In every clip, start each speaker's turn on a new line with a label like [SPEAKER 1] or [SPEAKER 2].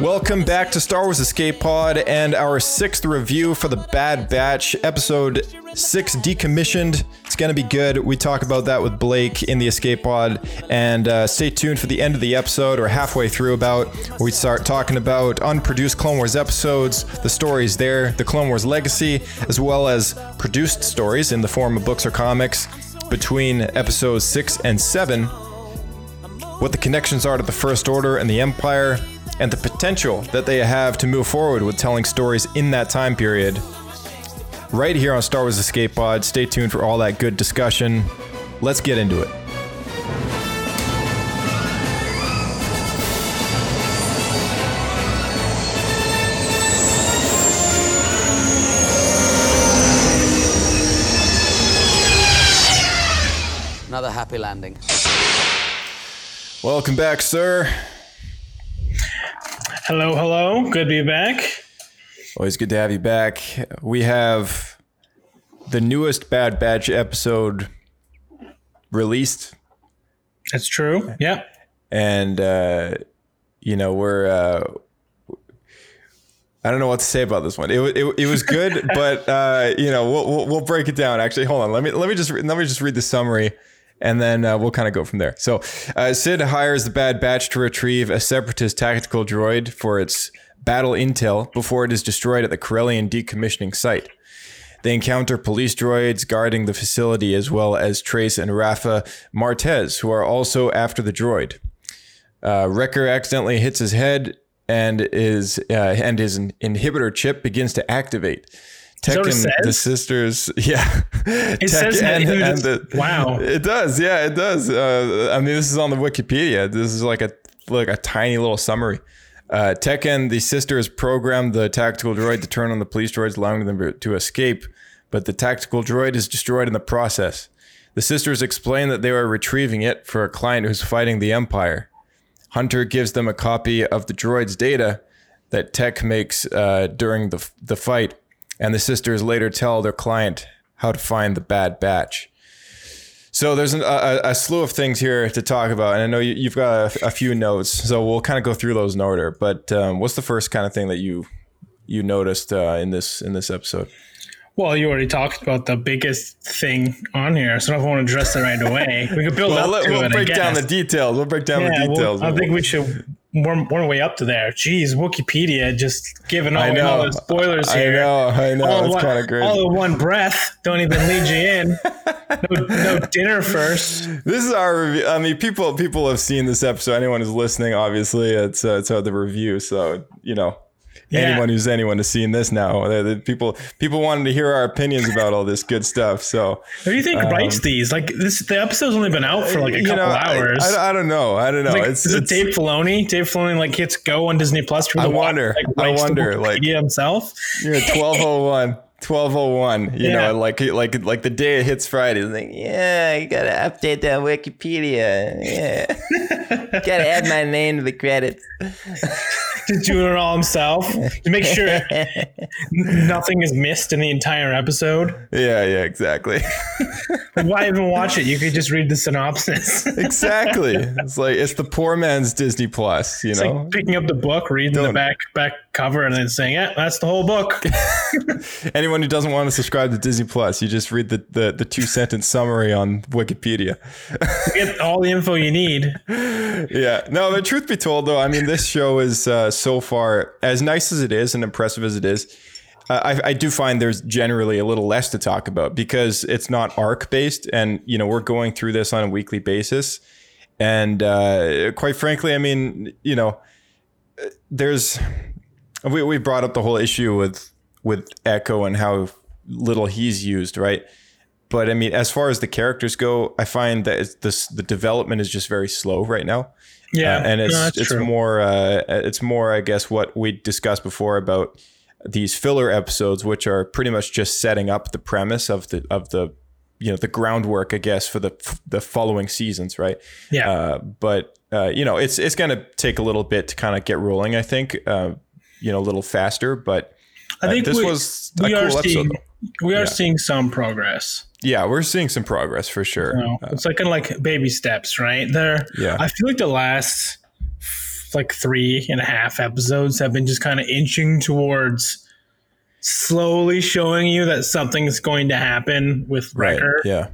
[SPEAKER 1] Welcome back to Star Wars Escape Pod and our sixth review for the Bad Batch, episode six decommissioned. It's gonna be good. We talk about that with Blake in the Escape Pod, and uh, stay tuned for the end of the episode or halfway through about we start talking about unproduced Clone Wars episodes, the stories there, the Clone Wars legacy, as well as produced stories in the form of books or comics between episodes six and seven what the connections are to the First Order and the Empire, and the potential that they have to move forward with telling stories in that time period. Right here on Star Wars Escape Pod. Stay tuned for all that good discussion. Let's get into it.
[SPEAKER 2] Another happy landing.
[SPEAKER 1] Welcome back, sir.
[SPEAKER 3] Hello, hello. Good to be back.
[SPEAKER 1] Always good to have you back. We have the newest Bad Batch episode released,
[SPEAKER 3] That's true. Yeah.
[SPEAKER 1] and uh, you know we're. Uh, I don't know what to say about this one. It, it, it was good, but uh, you know we'll, we'll we'll break it down. Actually, hold on. Let me let me just re- let me just read the summary, and then uh, we'll kind of go from there. So, uh, Cid hires the Bad Batch to retrieve a Separatist tactical droid for its battle intel before it is destroyed at the Corellian decommissioning site. They encounter police droids guarding the facility, as well as Trace and Rafa Martez, who are also after the droid. Uh, Wrecker accidentally hits his head, and is uh, and his inhibitor chip begins to activate. Tech and the sisters, yeah. It
[SPEAKER 3] says that he was- wow.
[SPEAKER 1] It does, yeah, it does. Uh, I mean, this is on the Wikipedia. This is like a like a tiny little summary. Uh, Tech and the sisters programmed the tactical droid to turn on the police droids, allowing them to escape. But the tactical droid is destroyed in the process. The sisters explain that they are retrieving it for a client who's fighting the Empire. Hunter gives them a copy of the droid's data that Tech makes uh, during the, the fight, and the sisters later tell their client how to find the Bad Batch. So there's an, a, a slew of things here to talk about, and I know you, you've got a, a few notes, so we'll kind of go through those in order. But um, what's the first kind of thing that you you noticed uh, in this in this episode?
[SPEAKER 3] Well, you already talked about the biggest thing on here, so I don't want to address it right away. We could build
[SPEAKER 1] Well,
[SPEAKER 3] up
[SPEAKER 1] let- we'll
[SPEAKER 3] it.
[SPEAKER 1] break down the details. We'll break down
[SPEAKER 3] Yeah,
[SPEAKER 1] the
[SPEAKER 3] well,
[SPEAKER 1] details.
[SPEAKER 3] I think we should our way up to there. Jeez, Wikipedia just giving all, all the spoilers
[SPEAKER 1] I
[SPEAKER 3] here.
[SPEAKER 1] I know. I know.
[SPEAKER 3] All,
[SPEAKER 1] It's kind of crazy.
[SPEAKER 3] all in one breath. Don't even lead you in. No, no dinner first.
[SPEAKER 1] This is our review. I mean, people people have seen this episode. Anyone who's listening, obviously, it's uh, it's uh, the review. So you know,
[SPEAKER 3] Yeah.
[SPEAKER 1] anyone who's anyone has seen this now. The, the people people wanted to hear our opinions about all this good stuff. So
[SPEAKER 3] Who do you think writes these? Like this, the episode's only been out for like a
[SPEAKER 1] Um,
[SPEAKER 3] couple
[SPEAKER 1] know,
[SPEAKER 3] hours.
[SPEAKER 1] I, I, don't know. I don't know.
[SPEAKER 3] Like,
[SPEAKER 1] it's
[SPEAKER 3] is it Dave Filoni? Dave Filoni like hits go on Disney Plus. for
[SPEAKER 1] I wonder.
[SPEAKER 3] Like,
[SPEAKER 1] I wonder, like-
[SPEAKER 3] himself.
[SPEAKER 1] you're 1201. 1201 you
[SPEAKER 3] Yeah.
[SPEAKER 1] know like like like the day it hits friday it's like yeah you gotta update that wikipedia yeah gotta add my name to the credits
[SPEAKER 3] Just doing it all himself to make sure nothing is missed in the entire episode.
[SPEAKER 1] yeah yeah exactly
[SPEAKER 3] why even watch it? You could just read the synopsis.
[SPEAKER 1] Exactly it's like it's the poor man's disney plus you know
[SPEAKER 3] like picking up the book, reading the
[SPEAKER 1] Don't.
[SPEAKER 3] back back cover, and then saying, "Yeah, that's the whole book."
[SPEAKER 1] Anyone who doesn't want to subscribe to Disney Plus, you just read the, the, the two sentence summary on Wikipedia.
[SPEAKER 3] Get all the info you need.
[SPEAKER 1] Yeah. No, but truth be told, though, I mean, this show is uh, so far as nice as it is and impressive as it is. Uh, I, I do find there's generally a little less to talk about because it's not arc based, and you know we're going through this on a weekly basis. And uh, quite frankly, I mean, you know, there's we we brought up the whole issue with with Echo and how little he's used, right? but I mean, as far as the characters go, I find that this the development is just very slow right now.
[SPEAKER 3] Yeah,
[SPEAKER 1] Uh, and it's
[SPEAKER 3] no,
[SPEAKER 1] it's
[SPEAKER 3] true.
[SPEAKER 1] more uh, it's more I guess what we discussed before about these filler episodes, which are pretty much just setting up the premise of the of the you know the groundwork, I guess, for the the following seasons, right?
[SPEAKER 3] Yeah.
[SPEAKER 1] Uh, but uh, you know, it's it's gonna take a little bit to kind of get rolling. I think uh, you know a little faster, but
[SPEAKER 3] I think
[SPEAKER 1] uh, this
[SPEAKER 3] we,
[SPEAKER 1] was a
[SPEAKER 3] we
[SPEAKER 1] cool
[SPEAKER 3] are
[SPEAKER 1] episode.
[SPEAKER 3] seeing
[SPEAKER 1] though.
[SPEAKER 3] we are
[SPEAKER 1] Yeah.
[SPEAKER 3] seeing some progress.
[SPEAKER 1] Yeah, we're seeing some progress for sure.
[SPEAKER 3] You know? it's like kind of like baby steps, right? There.
[SPEAKER 1] Yeah.
[SPEAKER 3] I feel like the last like three and a half episodes have been just kind of inching towards slowly showing you that something's going to happen with
[SPEAKER 1] Right. Yeah.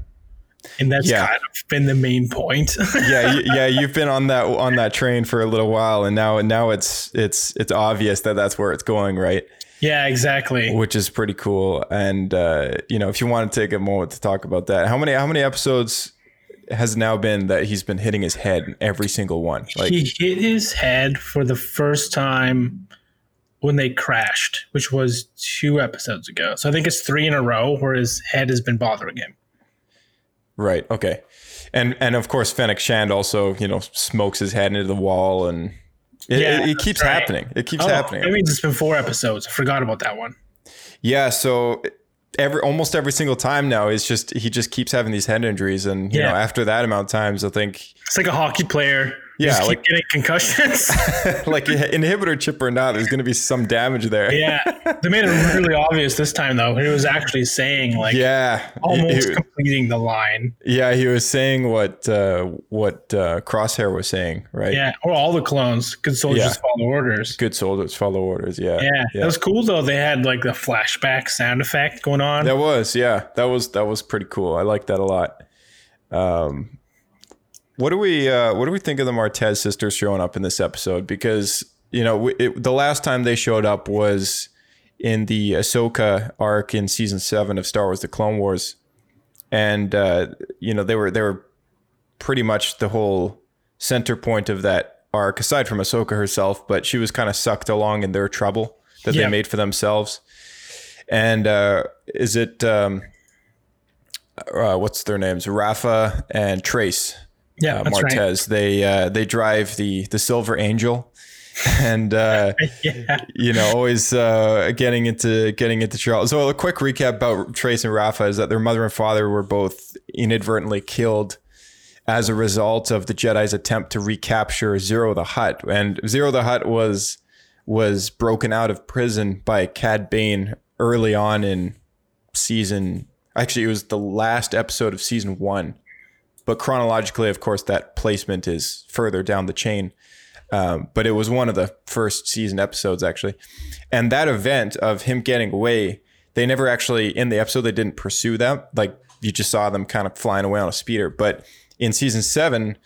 [SPEAKER 3] And that's
[SPEAKER 1] Yeah.
[SPEAKER 3] kind of been the main point.
[SPEAKER 1] yeah, y- yeah, you've been on that on that train for a little while, and now now it's it's it's obvious that that's where it's going, right?
[SPEAKER 3] yeah, exactly.
[SPEAKER 1] Which is pretty cool. And uh, you know, if you want to take a moment to talk about that, how many how many episodes has now been that he's been hitting his head in every single one? Like,
[SPEAKER 3] he hit his head for the first time when they crashed, which was two episodes ago. So I think it's three in a row where his head has been bothering him.
[SPEAKER 1] Right? Okay. And and of course, Fennec Shand also you know smokes his head into the wall, and it,
[SPEAKER 3] Yeah,
[SPEAKER 1] it, it keeps
[SPEAKER 3] right.
[SPEAKER 1] happening. It keeps
[SPEAKER 3] Oh,
[SPEAKER 1] happening.
[SPEAKER 3] That means it's been four episodes. I forgot about that one.
[SPEAKER 1] Yeah, so every almost every single time now is just he just keeps having these head injuries, and you
[SPEAKER 3] Yeah.
[SPEAKER 1] know after that amount of times, I think
[SPEAKER 3] It's like a hockey player.
[SPEAKER 1] Yeah, like-
[SPEAKER 3] getting concussions.
[SPEAKER 1] like inhibitor chip or not, there's going to be some damage there.
[SPEAKER 3] yeah, they made it really obvious this time though. He was actually saying like
[SPEAKER 1] yeah,
[SPEAKER 3] almost
[SPEAKER 1] He-
[SPEAKER 3] completing the line.
[SPEAKER 1] yeah. He was saying what uh, what uh, Crosshair was saying, right?
[SPEAKER 3] Yeah, or all the clones. Good soldiers
[SPEAKER 1] Yeah.
[SPEAKER 3] follow orders.
[SPEAKER 1] Good soldiers follow orders. Yeah,
[SPEAKER 3] Yeah, that was cool though. They had like the flashback sound effect going on.
[SPEAKER 1] That was yeah. That was that was pretty cool. I like that a lot. Um, what do we uh, what do we think of the Martez sisters showing up in this episode? Because you know it, the last time they showed up was in the Ahsoka arc in season seven of Star Wars: The Clone Wars, and uh, you know they were they were pretty much the whole center point of that arc, aside from Ahsoka herself. But she was kind of sucked along in their trouble that
[SPEAKER 3] Yeah.
[SPEAKER 1] they made for themselves. And uh, is it um, uh, what's their names? Rafa and Trace
[SPEAKER 3] yeah,
[SPEAKER 1] uh,
[SPEAKER 3] that's right.
[SPEAKER 1] Martez. They uh, they drive the the Silver Angel, and uh,
[SPEAKER 3] Yeah,
[SPEAKER 1] you know always uh, getting into getting into trouble. So a quick recap about Trace and Rafa is that their mother and father were both inadvertently killed as a result of the Jedi's attempt to recapture Ziro the Hutt, and Ziro the Hutt was was broken out of prison by Cad Bane early on in season. Actually, it was the last episode of season one, but chronologically, of course, that placement is further down the chain. Um, but it was one of the first season episodes actually, and that event of him getting away, they never actually in the episode they didn't pursue that. Like you just saw them kind of flying away on a speeder. But in season seven,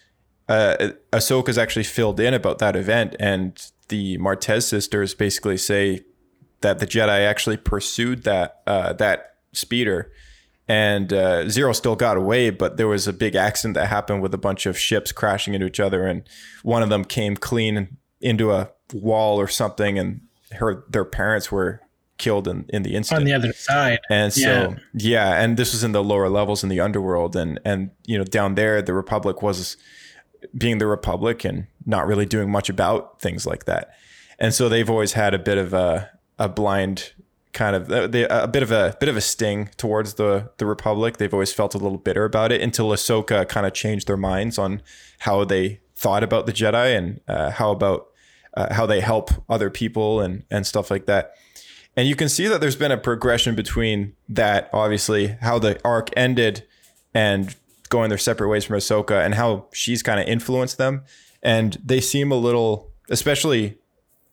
[SPEAKER 1] uh, Ahsoka's actually filled in about that event, and the Martez sisters basically say that the Jedi actually pursued that uh, that speeder, and uh, Ziro still got away, but there was a big accident that happened with a bunch of ships crashing into each other, and one of them came clean into a wall or something, and her their parents were killed in, in the incident.
[SPEAKER 3] on the other side.
[SPEAKER 1] And so
[SPEAKER 3] Yeah.
[SPEAKER 1] yeah. and this was in the lower levels in the underworld and and you know down there the republic was being the republic and not really doing much about things like that. And so they've always had a bit of a a blind kind of uh, a bit of a bit of a sting towards the the republic. They've always felt a little bitter about it until Ahsoka kind of changed their minds on how they thought about the Jedi and uh, how about uh, how they help other people and and stuff like that. And you can see that there's been a progression between that, obviously, how the arc ended and going their separate ways from Ahsoka and how she's kind of influenced them. And they seem a little, especially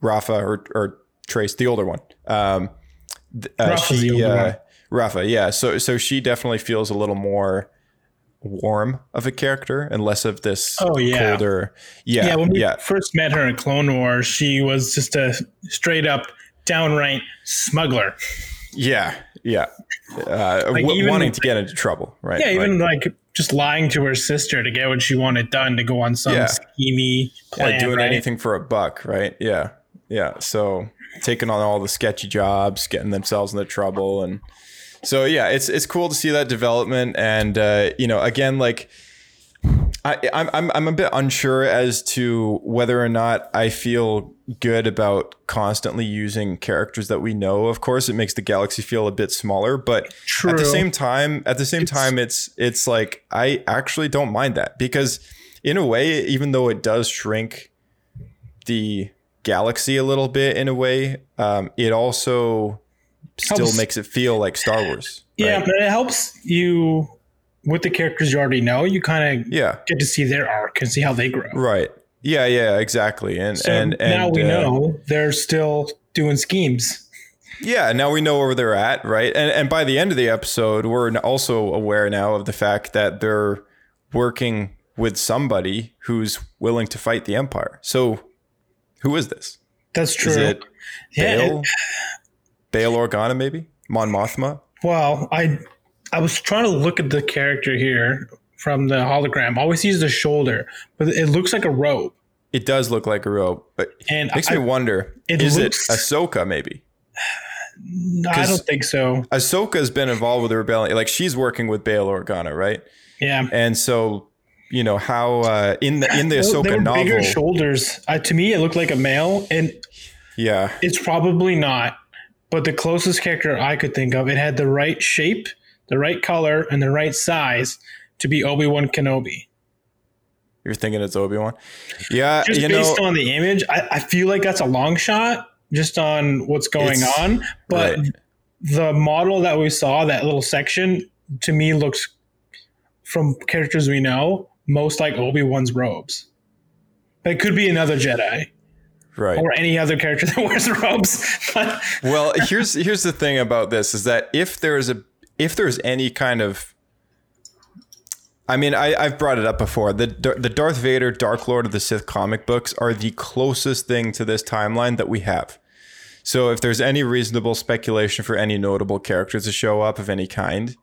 [SPEAKER 1] Rafa or, or Trace, the older one. Um, uh,
[SPEAKER 3] older
[SPEAKER 1] uh. Rafa, yeah. So, so she definitely feels a little more warm of a character and less of this
[SPEAKER 3] Oh, yeah.
[SPEAKER 1] colder. Yeah.
[SPEAKER 3] Yeah, when we
[SPEAKER 1] yeah.
[SPEAKER 3] first met her in Clone Wars, she was just a straight up, downright smuggler.
[SPEAKER 1] Yeah. Yeah. Uh,
[SPEAKER 3] Like,
[SPEAKER 1] w-
[SPEAKER 3] even-
[SPEAKER 1] wanting to get into trouble, right?
[SPEAKER 3] Yeah,
[SPEAKER 1] Like-
[SPEAKER 3] even like, just lying to her sister to get what she wanted done to go on some
[SPEAKER 1] Yeah.
[SPEAKER 3] schemy plan.
[SPEAKER 1] yeah, doing
[SPEAKER 3] right?
[SPEAKER 1] anything for a buck, right? Yeah, yeah. So taking on all the sketchy jobs, getting themselves into trouble, and So yeah, it's it's cool to see that development, and uh, you know, again, like I, I'm I'm I'm a bit unsure as to whether or not I feel good about constantly using characters that we know. Of course, it makes the galaxy feel a bit smaller, but at the same time, at the same time, it's it's like I actually don't mind that because in a way, even though it does shrink the galaxy a little bit in a way, um, it also still
[SPEAKER 3] Helps.
[SPEAKER 1] makes it feel like Star Wars.
[SPEAKER 3] Yeah,
[SPEAKER 1] right?
[SPEAKER 3] but it helps you with the characters you already know. You kind of
[SPEAKER 1] yeah,
[SPEAKER 3] get to see their arc and see how they grow.
[SPEAKER 1] right. Yeah, yeah, exactly. And
[SPEAKER 3] So
[SPEAKER 1] and, and
[SPEAKER 3] now we
[SPEAKER 1] uh,
[SPEAKER 3] know they're still doing schemes.
[SPEAKER 1] Yeah, now we know where they're at, right? And and by the end of the episode, we're also aware now of the fact that they're working with somebody who's willing to fight the Empire. So, who is this?
[SPEAKER 3] That's true.
[SPEAKER 1] Is it
[SPEAKER 3] Yeah,
[SPEAKER 1] Bail? Bail Organa, maybe? Mon Mothma?
[SPEAKER 3] Well, I I was trying to look at the character here from the hologram. Always sees the shoulder, but it looks like a robe.
[SPEAKER 1] It does look like a robe, but
[SPEAKER 3] And
[SPEAKER 1] makes
[SPEAKER 3] I,
[SPEAKER 1] me wonder:
[SPEAKER 3] it
[SPEAKER 1] is
[SPEAKER 3] looks-
[SPEAKER 1] it Ahsoka? Maybe
[SPEAKER 3] I don't think so.
[SPEAKER 1] Ahsoka's been involved with the rebellion. Like she's working with Bail Organa, right?
[SPEAKER 3] Yeah.
[SPEAKER 1] And so, you know how uh, in the in the
[SPEAKER 3] Well, they
[SPEAKER 1] Ahsoka
[SPEAKER 3] were
[SPEAKER 1] novel,
[SPEAKER 3] bigger shoulders. Uh, to me, it looked like a male, and
[SPEAKER 1] yeah,
[SPEAKER 3] it's probably not. But the closest character I could think of, it had the right shape, the right color, and the right size to be Obi Wan Kenobi.
[SPEAKER 1] You're thinking it's Obi Wan. Yeah,
[SPEAKER 3] Just
[SPEAKER 1] you know,
[SPEAKER 3] based on the image, I, I feel like that's a long shot, just on what's going on. But
[SPEAKER 1] right.
[SPEAKER 3] the model that we saw, that little section, to me looks from characters we know most like Obi Wan's robes. It could be another Jedi
[SPEAKER 1] right.
[SPEAKER 3] or any other character that wears robes. But
[SPEAKER 1] Well, here's here's the thing about this is that if there is a if there's any kind of I mean, I, I've brought it up before. The the Darth Vader, Dark Lord of the Sith comic books are the closest thing to this timeline that we have. So, if there's any reasonable speculation for any notable characters to show up of any kind,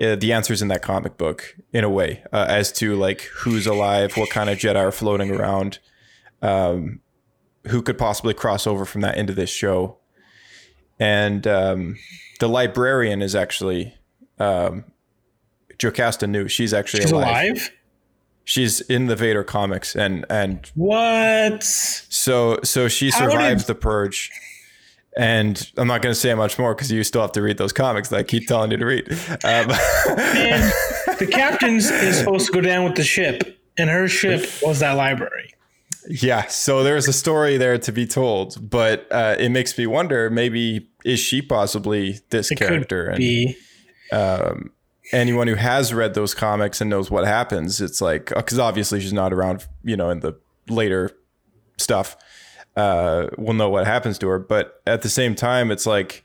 [SPEAKER 1] uh, the answer's in that comic book, in a way, uh, as to like who's alive, what kind of Jedi are floating around, um, who could possibly cross over from that into this show and um, the librarian is actually um, Jocasta Nu. She's actually
[SPEAKER 3] she's
[SPEAKER 1] alive.
[SPEAKER 3] alive?
[SPEAKER 1] She's in the Vader comics, and and
[SPEAKER 3] What?
[SPEAKER 1] so so she survives
[SPEAKER 3] did-
[SPEAKER 1] the purge. And I'm not going to say much more because you still have to read those comics that I keep telling you to read. Um,
[SPEAKER 3] And the captain's is supposed to go down with the ship, and her ship was that library.
[SPEAKER 1] yeah, so there's a story there to be told, but uh, it makes me wonder: maybe is she possibly this
[SPEAKER 3] It
[SPEAKER 1] character?
[SPEAKER 3] could
[SPEAKER 1] And-
[SPEAKER 3] be.
[SPEAKER 1] anyone who has read those comics and knows what happens, it's like because obviously she's not around, you know, in the later stuff, uh, will know what happens to her. But at the same time, it's like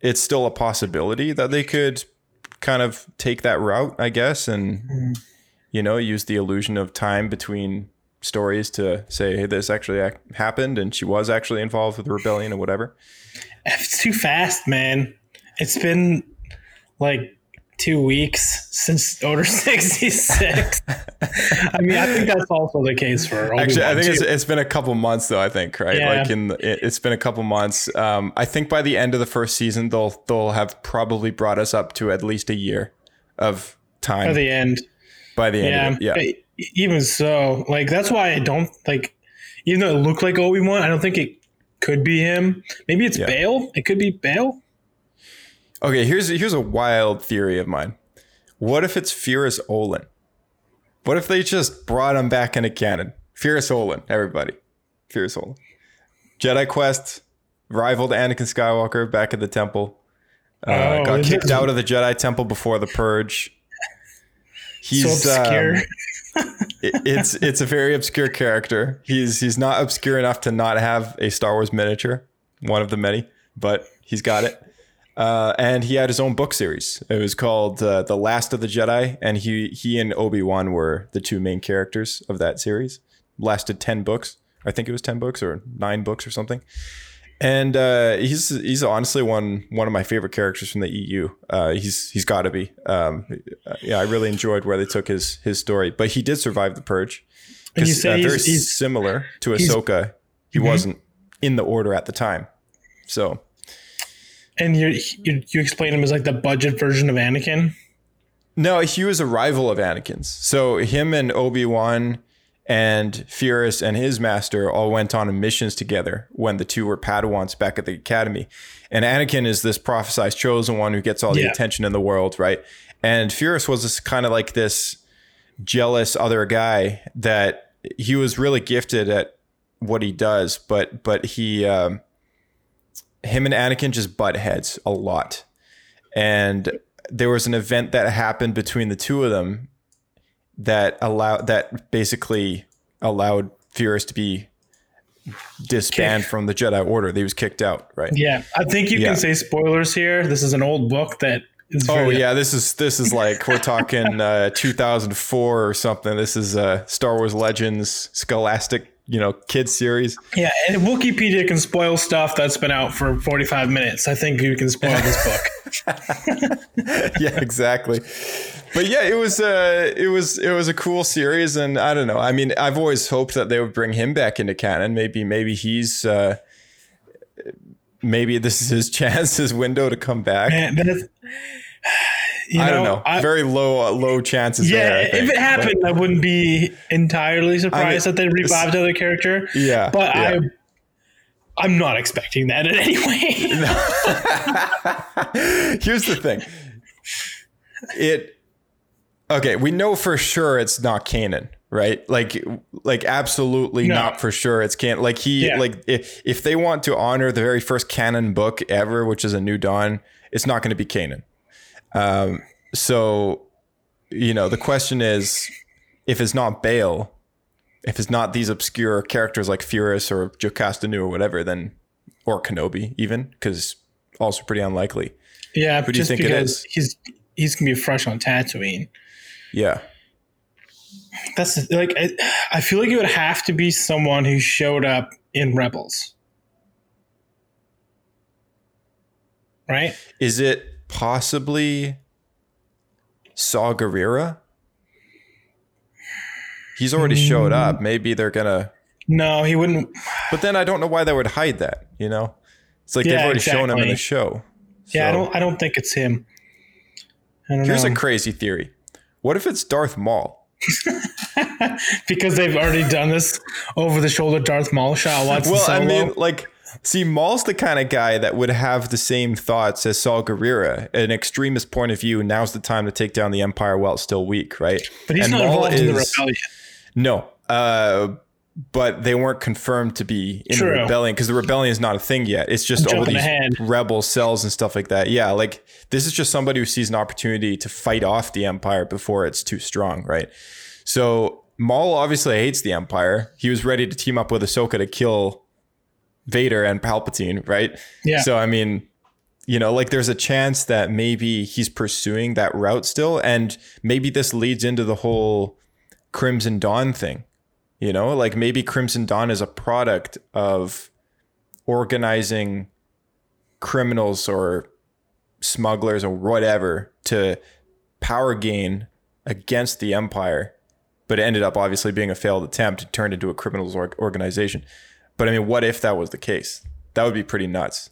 [SPEAKER 1] it's still a possibility that they could kind of take that route, I guess, and you know, use the illusion of time between stories to say, hey, this actually ac- happened, and she was actually involved with the rebellion or whatever.
[SPEAKER 3] It's too fast, man. It's been like two weeks since Order 66. I mean, I think that's also the case for Obi-Wan
[SPEAKER 1] Actually, I think it's, it's been a couple months though. I think right,
[SPEAKER 3] Yeah.
[SPEAKER 1] like in the, it- it's been a couple months. Um, I think by the end of the first season, they'll they'll have probably brought us up to at least a year of time
[SPEAKER 3] By the end.
[SPEAKER 1] by the end.
[SPEAKER 3] Yeah.
[SPEAKER 1] yeah,
[SPEAKER 3] even so, like that's why I don't like even though it looked like Obi Wan, I don't think it could be him. Maybe it's
[SPEAKER 1] Yeah.
[SPEAKER 3] Bail. It could be Bail.
[SPEAKER 1] Okay, here's here's a wild theory of mine. What if it's Ferus Olin? What if they just brought him back into canon? Ferus Olin, everybody. Ferus Olin. Jedi Quest rivaled Anakin Skywalker back at the temple. Uh,
[SPEAKER 3] Oh,
[SPEAKER 1] got kicked out of the Jedi Temple before the Purge. He's
[SPEAKER 3] so obscure.
[SPEAKER 1] um, it- it's it's a very obscure character. He's he's not obscure enough to not have a Star Wars miniature, one of the many, but he's got it. Uh, and he had his own book series. It was called uh, The Last of the Jedi, and he he and Obi Wan were the two main characters of that series. Lasted ten books, I think it was ten books or nine books or something. And uh, he's he's honestly one one of my favorite characters from the EU. Uh, he's he's got to be. Um, yeah, I really enjoyed where they took his his story, but he did survive the purge.
[SPEAKER 3] And you
[SPEAKER 1] 'Cause,
[SPEAKER 3] say
[SPEAKER 1] uh,
[SPEAKER 3] he's-
[SPEAKER 1] very
[SPEAKER 3] he's-
[SPEAKER 1] similar to Ahsoka. He wasn't in the order at the time, so
[SPEAKER 3] And you you you explain him as like the budget version of Anakin.
[SPEAKER 1] No, he was a rival of Anakin's. So him and Obi Wan and Ferus and his master all went on missions together when the two were Padawans back at the academy. And Anakin is this prophesized chosen one who gets all the
[SPEAKER 3] Yeah.
[SPEAKER 1] attention in the world, right? And Ferus was this kind of like this jealous other guy that he was really gifted at what he does, but but he um, him and Anakin just butt heads a lot. And there was an event that happened between the two of them that allowed that basically allowed Ferus to be disbanded from the Jedi Order. He was kicked out, right?
[SPEAKER 3] Yeah, I think you
[SPEAKER 1] Yeah.
[SPEAKER 3] can say spoilers here. This is an old book that is
[SPEAKER 1] Oh yeah, this is this is like we're talking uh, 2004 or something. This is uh, Star Wars Legends Scholastic, you know, kids series.
[SPEAKER 3] Yeah, and Wikipedia can spoil stuff that's been out for 45 minutes. I think you can spoil this book.
[SPEAKER 1] yeah, exactly. But yeah, it was uh it was it was a cool series and I don't know. I mean, I've always hoped that they would bring him back into canon. Maybe maybe he's uh maybe this is his chance, his window to come back.
[SPEAKER 3] That's, you
[SPEAKER 1] I don't know.
[SPEAKER 3] I-
[SPEAKER 1] Very low uh, low chances
[SPEAKER 3] yeah,
[SPEAKER 1] there. I
[SPEAKER 3] if it happened, I wouldn't be entirely surprised that they revived the other character.
[SPEAKER 1] Yeah,
[SPEAKER 3] but
[SPEAKER 1] yeah.
[SPEAKER 3] I, I'm not expecting that in any way.
[SPEAKER 1] Here's the thing. It okay, we know for sure it's not Kanan, right? Like like absolutely
[SPEAKER 3] No.
[SPEAKER 1] not for sure it's Kanan. Like he
[SPEAKER 3] Yeah.
[SPEAKER 1] like if if they want to honor the very first canon book ever, which is a New Dawn, it's not going to be Kanan. Um so you know, the question is if it's not Bail, if it's not these obscure characters like Ferus or Jocasta Nu or whatever, then or Kenobi even, because also pretty unlikely.
[SPEAKER 3] yeah, Who
[SPEAKER 1] do you think it is?
[SPEAKER 3] he's he's gonna be fresh on Tatooine.
[SPEAKER 1] Yeah.
[SPEAKER 3] That's like I, I feel like it would have to be someone who showed up in Rebels, right?
[SPEAKER 1] Is it possibly Saw Gerrera? He's already showed
[SPEAKER 3] Mm.
[SPEAKER 1] up. Maybe they're gonna
[SPEAKER 3] No, he wouldn't.
[SPEAKER 1] but then I don't know why they would hide that, you know? It's like they've
[SPEAKER 3] Yeah,
[SPEAKER 1] already shown him in the show.
[SPEAKER 3] Yeah, I don't. I don't think it's him. I don't
[SPEAKER 1] Here's
[SPEAKER 3] know
[SPEAKER 1] a crazy theory. What if it's Darth Maul?
[SPEAKER 3] because they've already done this over the shoulder Darth Maul shot. Watson
[SPEAKER 1] Well, I mean, like, see, Maul's the kind of guy that would have the same thoughts as Saw Gerrera, an extremist point of view. Now's the time to take down the Empire while it's still weak, right?
[SPEAKER 3] but he's
[SPEAKER 1] And
[SPEAKER 3] not
[SPEAKER 1] Maul
[SPEAKER 3] involved in the rebellion.
[SPEAKER 1] No, uh, but they weren't confirmed to be in
[SPEAKER 3] True.
[SPEAKER 1] the rebellion because the rebellion is not a thing yet. It's just all these
[SPEAKER 3] ahead.
[SPEAKER 1] rebel cells and stuff like that. Yeah, like this is just somebody who sees an opportunity to fight off the Empire before it's too strong, right? So Maul obviously hates the Empire. He was ready to team up with Ahsoka to kill Vader and Palpatine, right?
[SPEAKER 3] Yeah.
[SPEAKER 1] So I mean, you know, like there's a chance that maybe he's pursuing that route still, and maybe this leads into the whole Crimson Dawn thing. You know, like maybe Crimson Dawn is a product of organizing criminals or smugglers or whatever to power gain against the Empire, but it ended up obviously being a failed attempt and turned into a criminals org- organization. But I mean, what if that was the case? That would be pretty nuts.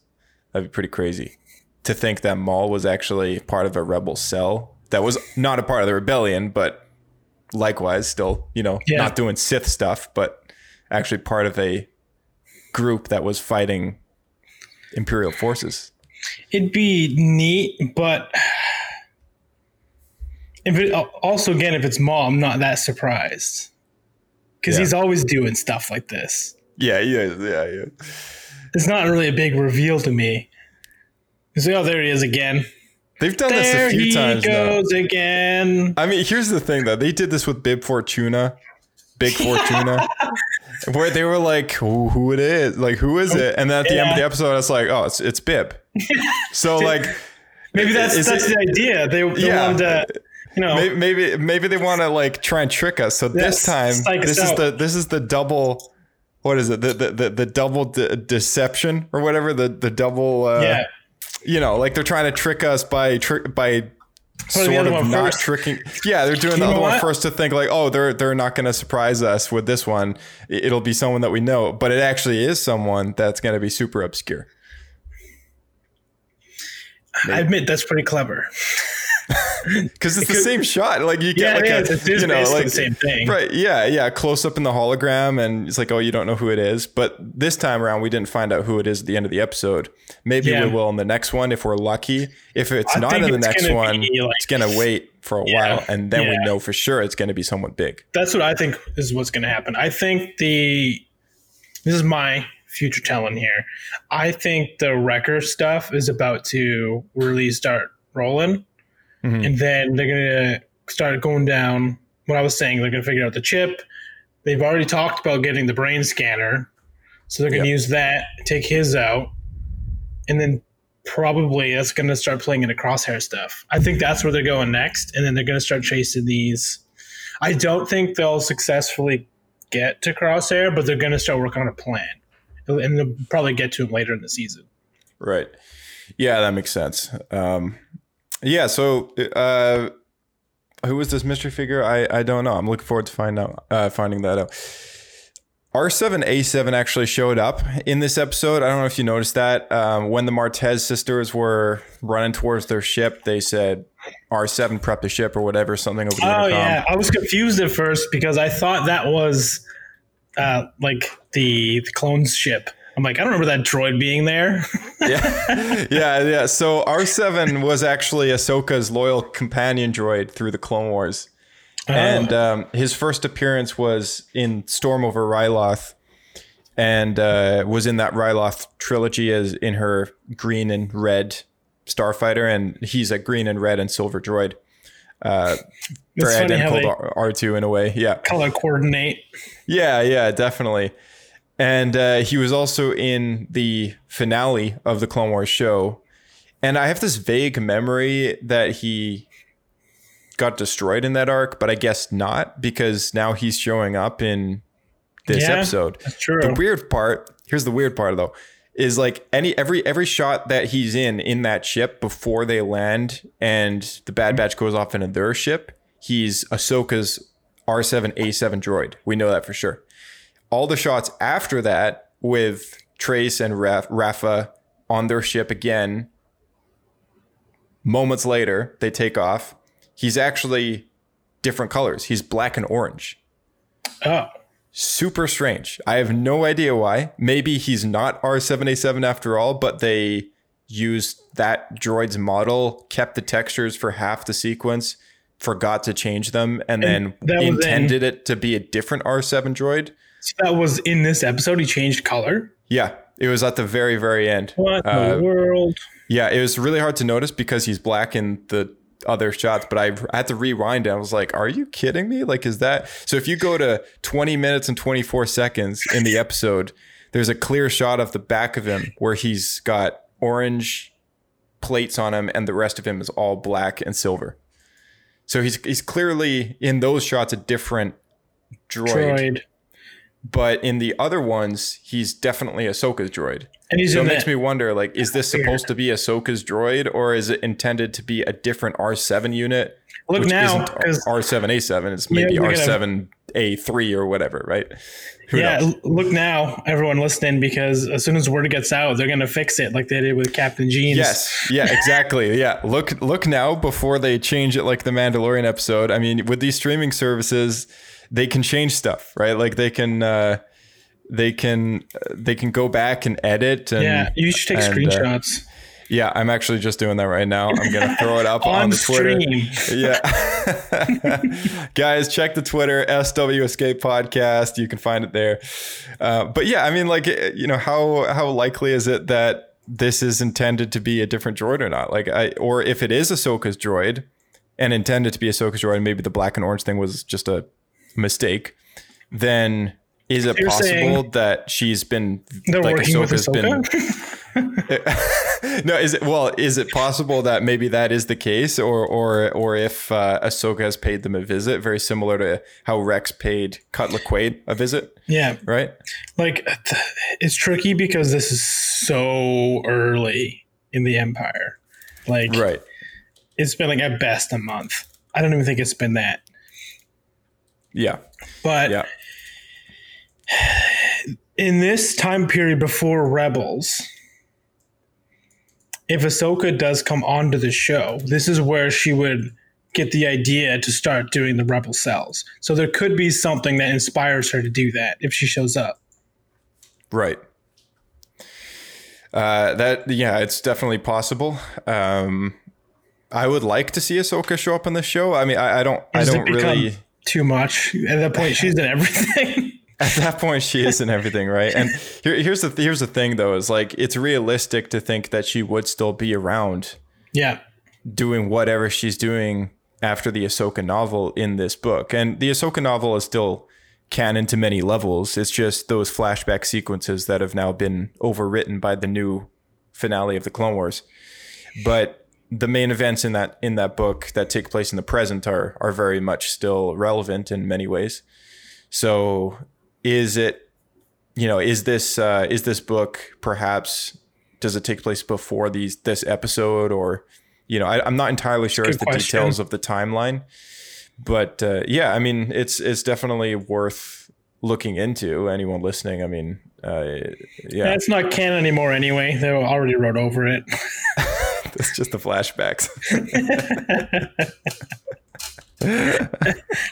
[SPEAKER 1] That'd be pretty crazy to think that Maul was actually part of a rebel cell that was not a part of the rebellion, but likewise still, you know,
[SPEAKER 3] Yeah.
[SPEAKER 1] not doing Sith stuff, but actually part of a group that was fighting Imperial forces.
[SPEAKER 3] It'd be neat, but if it also again, if it's Maul, I'm not that surprised because
[SPEAKER 1] Yeah.
[SPEAKER 3] he's always doing stuff like this.
[SPEAKER 1] Yeah, yeah, yeah, yeah.
[SPEAKER 3] It's not really a big reveal to me. It's like, oh, there he is again.
[SPEAKER 1] They've done
[SPEAKER 3] There
[SPEAKER 1] this a few
[SPEAKER 3] he
[SPEAKER 1] times now.
[SPEAKER 3] goes again.
[SPEAKER 1] I mean, here's the thing though. They did this with Bib Fortuna, Big Fortuna, where they were like, who, who it is? Like, who is it? And then at the end of the
[SPEAKER 3] Yeah.
[SPEAKER 1] episode, it's like, oh, it's, it's Bib. So, like,
[SPEAKER 3] Maybe that's
[SPEAKER 1] Is
[SPEAKER 3] that's
[SPEAKER 1] it-
[SPEAKER 3] the idea. They, they
[SPEAKER 1] Yeah.
[SPEAKER 3] wanted to, you know,
[SPEAKER 1] maybe, maybe, maybe they want to like try and trick us. So this time, this is
[SPEAKER 3] out.
[SPEAKER 1] the, this is the double, what is it? The, the, the, the double de- deception or whatever, the, the double, uh,
[SPEAKER 3] yeah.
[SPEAKER 1] you know, like they're trying to trick us by trick by
[SPEAKER 3] the
[SPEAKER 1] sort of not
[SPEAKER 3] first.
[SPEAKER 1] tricking. Yeah, they're doing the
[SPEAKER 3] You
[SPEAKER 1] other
[SPEAKER 3] know
[SPEAKER 1] one first to think like, oh, they're they're not going to surprise us with this one. It'll be someone that we know, but it actually is someone that's going to be super obscure.
[SPEAKER 3] I admit that's pretty clever.
[SPEAKER 1] because it's the same shot. Like you get
[SPEAKER 3] Yeah,
[SPEAKER 1] like
[SPEAKER 3] it
[SPEAKER 1] a,
[SPEAKER 3] is. It is
[SPEAKER 1] you know, like
[SPEAKER 3] the same thing.
[SPEAKER 1] right? Yeah, yeah. Close up in the hologram, and it's like, oh, you don't know who it is. But this time around, we didn't find out who it is at the end of the episode. Maybe
[SPEAKER 3] Yeah.
[SPEAKER 1] we will in the next one if we're lucky. If it's
[SPEAKER 3] I
[SPEAKER 1] not in the next one,
[SPEAKER 3] like-
[SPEAKER 1] it's gonna wait for a
[SPEAKER 3] Yeah,
[SPEAKER 1] while, and then we know for sure it's gonna be someone big.
[SPEAKER 3] That's what I think is what's going to happen. I think the this is my future telling here. I think the Wrecker stuff is about to really start rolling,
[SPEAKER 1] Mhm.
[SPEAKER 3] and then they're going to start going down. What I was saying, they're going to figure out the chip. They've already talked about getting the brain scanner, so they're going to
[SPEAKER 1] Yep.
[SPEAKER 3] use that, take his out, and then probably that's going to start playing into crosshair stuff. I think that's where they're going next, and then they're going to start chasing these. I don't think they'll successfully get to crosshair, but they're going to start working on a plan, and they'll probably get to him later in the season.
[SPEAKER 1] Right. Yeah, that makes sense. Um, yeah. So, uh, who was this mystery figure? I, I don't know. I'm looking forward to find out uh, finding that out. R7A7 actually showed up in this episode. I don't know if you noticed that. Um, when the Martez sisters were running towards their ship, they said R7 prep the ship or whatever, something over the
[SPEAKER 3] Oh
[SPEAKER 1] intercom.
[SPEAKER 3] yeah, I was confused at first because I thought that was uh, like the, the clone's ship. I'm like, I don't remember that droid being there.
[SPEAKER 1] yeah, yeah, yeah. So R7 was actually Ahsoka's loyal companion droid through the Clone Wars, and um, his first appearance was in Storm over Ryloth, and uh, was in that Ryloth trilogy as in her green and red starfighter, and he's a green and red and silver droid. Uh, very identical to R two in a way. Yeah,
[SPEAKER 3] color coordinate.
[SPEAKER 1] yeah, yeah, definitely. And uh, he was also in the finale of the Clone Wars show. And I have this vague memory that he got destroyed in that arc, but I guess not because now he's showing up in this
[SPEAKER 3] Yeah,
[SPEAKER 1] episode.
[SPEAKER 3] That's true.
[SPEAKER 1] The weird part, here's the weird part though, is like any every every shot that he's in in that ship before they land and the Bad Batch goes off into their ship, he's Ahsoka's R7A7 droid. We know that for sure. All the shots after that with Trace and Raf- Rafa on their ship again, moments later, they take off. He's actually different colors. He's black and orange
[SPEAKER 3] oh,
[SPEAKER 1] super strange. I have no idea why. Maybe he's not R7A7 after all, but they used that droid's model, kept the textures for half the sequence, forgot to change them, and, then
[SPEAKER 3] that was in-
[SPEAKER 1] intended it to be a different R7 droid.
[SPEAKER 3] So that was in this episode. He changed color.
[SPEAKER 1] Yeah, it was at the very, very end.
[SPEAKER 3] What
[SPEAKER 1] Uh,
[SPEAKER 3] in the world?
[SPEAKER 1] Yeah, it was really hard to notice because he's black in the other shots, but I had to rewind it. I was like, are you kidding me? Like, is that so? If you go to 20 minutes and 24 seconds in the episode, there's a clear shot of the back of him where he's got orange plates on him and the rest of him is all black and silver. So he's he's clearly in those shots a different droid,
[SPEAKER 3] Droid.
[SPEAKER 1] But in the other ones, he's definitely Ahsoka's droid.
[SPEAKER 3] And he's
[SPEAKER 1] So it makes
[SPEAKER 3] that.
[SPEAKER 1] me wonder, like, is this supposed to be Ahsoka's droid, or is it intended to be a different R7 unit?
[SPEAKER 3] Look
[SPEAKER 1] which
[SPEAKER 3] now,
[SPEAKER 1] isn't
[SPEAKER 3] because
[SPEAKER 1] R7A7. It's maybe
[SPEAKER 3] Yeah, look at
[SPEAKER 1] R7A3 or whatever, right? Who
[SPEAKER 3] yeah,
[SPEAKER 1] knows?
[SPEAKER 3] look now, everyone listening, because as soon as word gets out, they're gonna fix it like they did with Captain Jeans.
[SPEAKER 1] Yes. Yeah. Exactly. Yeah. Look. Look now before they change it, like the Mandalorian episode. I mean, with these streaming services, they can change stuff, right? Like they can. uh they can they can go back and edit and
[SPEAKER 3] Yeah, you should take
[SPEAKER 1] and, uh,
[SPEAKER 3] screenshots
[SPEAKER 1] yeah i'm actually just doing that right now i'm gonna throw it up on,
[SPEAKER 3] on
[SPEAKER 1] the twitter
[SPEAKER 3] stream.
[SPEAKER 1] yeah guys check the twitter sw escape podcast you can find it there uh, but yeah i mean like you know how how likely is it that this is intended to be a different droid or not like i or if it is ahsoka's droid and intended to be ahsoka's droid maybe the black and orange thing was just a mistake then is it
[SPEAKER 3] You're
[SPEAKER 1] possible that she's been like Ahsoka's been no, is it well? Is it possible that maybe that is the case, or or or if uh, Ahsoka has paid them a visit, very similar to how Rex paid Cut Lawquane a visit,
[SPEAKER 3] yeah,
[SPEAKER 1] right?
[SPEAKER 3] like it's tricky because this is so early in the Empire. Like,
[SPEAKER 1] Right.
[SPEAKER 3] it's been like at best a month. I don't even think it's been that.
[SPEAKER 1] Yeah.
[SPEAKER 3] But
[SPEAKER 1] Yeah.
[SPEAKER 3] in this time period before Rebels, if Ahsoka does come onto the show, this is where she would get the idea to start doing the rebel cells. So there could be something that inspires her to do that if she shows up.
[SPEAKER 1] Right. Uh, that yeah, it's definitely possible. Um, I would like to see Ahsoka show up in the show. I mean, I, I don't, I
[SPEAKER 3] Does
[SPEAKER 1] don't
[SPEAKER 3] become
[SPEAKER 1] really.
[SPEAKER 3] Too much. At that point, she's in everything.
[SPEAKER 1] At that point, she is in everything, right? And here, here's the here's the thing, though, is like it's realistic to think that she would still be around
[SPEAKER 3] yeah.
[SPEAKER 1] doing whatever she's doing after the Ahsoka novel in this book. And the Ahsoka novel is still canon to many levels. It's just those flashback sequences that have now been overwritten by the new finale of the Clone Wars. But the main events in that in that book that take place in the present are are very much still relevant in many ways. So is it you know, is this uh is this book perhaps does it take place before these this episode or you know, I, I'm not entirely sure as the
[SPEAKER 3] question.
[SPEAKER 1] details of the timeline, but uh, yeah, I mean, it's it's definitely worth looking into. Anyone listening, I mean, uh, yeah,
[SPEAKER 3] It's not canon anymore anyway. They already wrote over it.
[SPEAKER 1] it's just the flashbacks.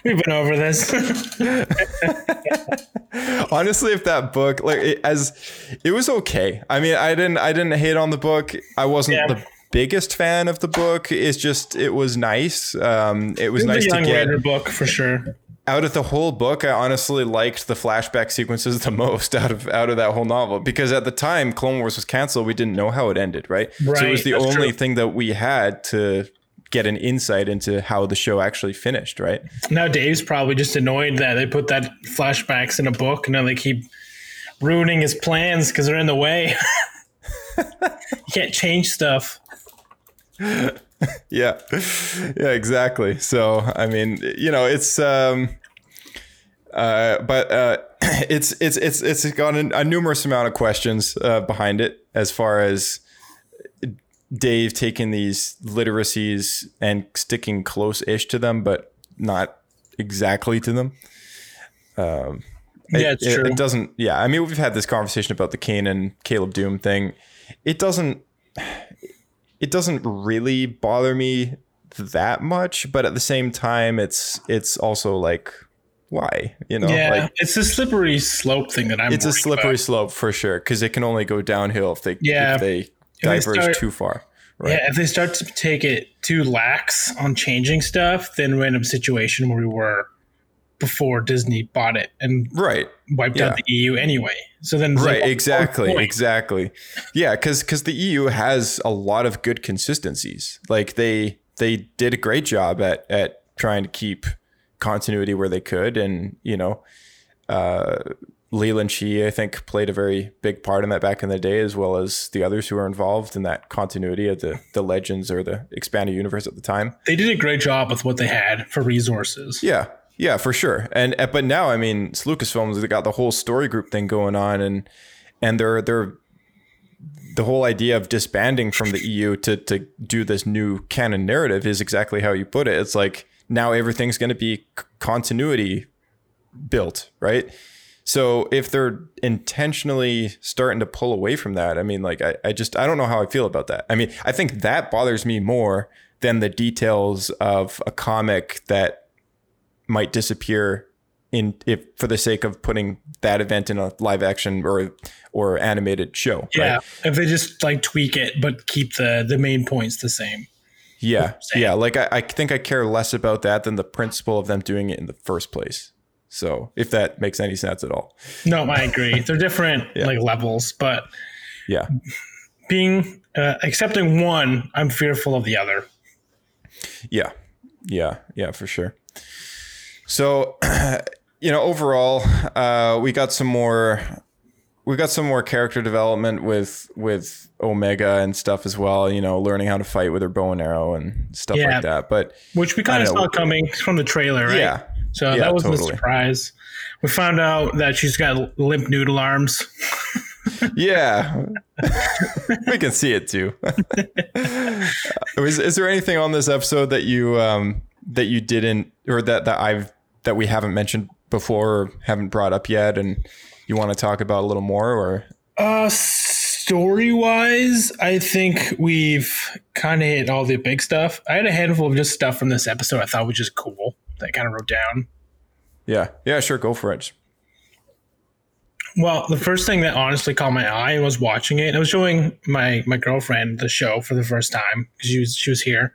[SPEAKER 3] We've been over this.
[SPEAKER 1] Honestly, if that book, like, it, as it was okay. I mean, I didn't I didn't hate on the book. I wasn't
[SPEAKER 3] Yeah.
[SPEAKER 1] the biggest fan of the book. It's just it was nice. Um, it was
[SPEAKER 3] It's
[SPEAKER 1] nice
[SPEAKER 3] a
[SPEAKER 1] to get.
[SPEAKER 3] book for sure.
[SPEAKER 1] Out of the whole book, I honestly liked the flashback sequences the most out of out of that whole novel because at the time Clone Wars was canceled, we didn't know how it ended, right? right so it was the only
[SPEAKER 3] true.
[SPEAKER 1] thing that we had to get an insight into how the show actually finished, right?
[SPEAKER 3] Now Dave's probably just annoyed that they put that flashbacks in a book and now they keep ruining his plans because they're in the way. you can't change stuff.
[SPEAKER 1] Yeah. Yeah, exactly. So, I mean, you know, it's um uh but uh it's it's it's it's got a, a numerous amount of questions uh behind it as far as Dave taking these literacies and sticking close-ish to them but not exactly to them. Um
[SPEAKER 3] Yeah,
[SPEAKER 1] it,
[SPEAKER 3] it's
[SPEAKER 1] it-
[SPEAKER 3] true.
[SPEAKER 1] It doesn't yeah, I mean, we've had this conversation about the Kane and Caleb Dume thing. It doesn't it doesn't really bother me that much, but at the same time, it's it's also like why you know
[SPEAKER 3] yeah,
[SPEAKER 1] like
[SPEAKER 3] it's a slippery slope thing that I'm.
[SPEAKER 1] it's a slippery
[SPEAKER 3] about.
[SPEAKER 1] slope for sure because it can only go downhill if they
[SPEAKER 3] Yeah.
[SPEAKER 1] if they
[SPEAKER 3] they
[SPEAKER 1] diverge
[SPEAKER 3] start-
[SPEAKER 1] too far. Right.
[SPEAKER 3] Yeah, if they start to take it too lax on changing stuff, then we're in a situation where we were before Disney bought it and
[SPEAKER 1] Right.
[SPEAKER 3] wiped
[SPEAKER 1] Yeah.
[SPEAKER 3] out the EU anyway. So then, it's like,
[SPEAKER 1] Right, exactly, exactly. Yeah, because because the EU has a lot of good consistencies. Like they they did a great job at at trying to keep continuity where they could, and you know, uh, Leland Chee I think played a very big part in that back in the day, as well as the others who were involved in that continuity of the the legends or the expanded universe at the time.
[SPEAKER 3] They did a great job with what they had for resources.
[SPEAKER 1] Yeah, yeah, for sure. And uh, but now, I mean, it's Lucasfilms. They got the whole story group thing going on, and and they're they're the whole idea of disbanding from the EU to to do this new canon narrative is exactly how you put it. It's like now everything's going to be continuity built, right? So if they're intentionally starting to pull away from that, I mean, like I, I just I don't know how I feel about that. I mean, I think that bothers me more than the details of a comic that might disappear in if for the sake of putting that event in a live action or or animated show.
[SPEAKER 3] Yeah,
[SPEAKER 1] Right?
[SPEAKER 3] if they just like tweak it but keep the the main points the same.
[SPEAKER 1] Yeah.
[SPEAKER 3] Same.
[SPEAKER 1] Yeah. Like I, I think I care less about that than the principle of them doing it in the first place. So if that makes any sense at all.
[SPEAKER 3] No, I agree. They're different
[SPEAKER 1] Yeah.
[SPEAKER 3] like levels, but
[SPEAKER 1] Yeah.
[SPEAKER 3] being uh, accepting one, I'm fearful of the other.
[SPEAKER 1] Yeah. Yeah. Yeah, for sure. So, you know, overall, uh, we got some more we got some more character development with with Omega and stuff as well, you know, learning how to fight with her bow and arrow and stuff
[SPEAKER 3] Yeah.
[SPEAKER 1] like that. But
[SPEAKER 3] Which we kind of saw coming from the trailer, right?
[SPEAKER 1] yeah.
[SPEAKER 3] So
[SPEAKER 1] Yeah,
[SPEAKER 3] that was
[SPEAKER 1] totally.
[SPEAKER 3] a surprise. We found out that she's got limp noodle arms.
[SPEAKER 1] Yeah. we can see it too. is, is there anything on this episode that you um that you didn't or that that I've that we haven't mentioned before or haven't brought up yet and you want to talk about a little more or
[SPEAKER 3] Uh, Story wise, I think we've kind of hit all the big stuff. I had a handful of just stuff from this episode I thought was just cool that I kind of wrote down.
[SPEAKER 1] Yeah, yeah, sure, go for it.
[SPEAKER 3] Well, the first thing that honestly caught my eye was watching it. I was showing my my girlfriend the show for the first time because she was she was here,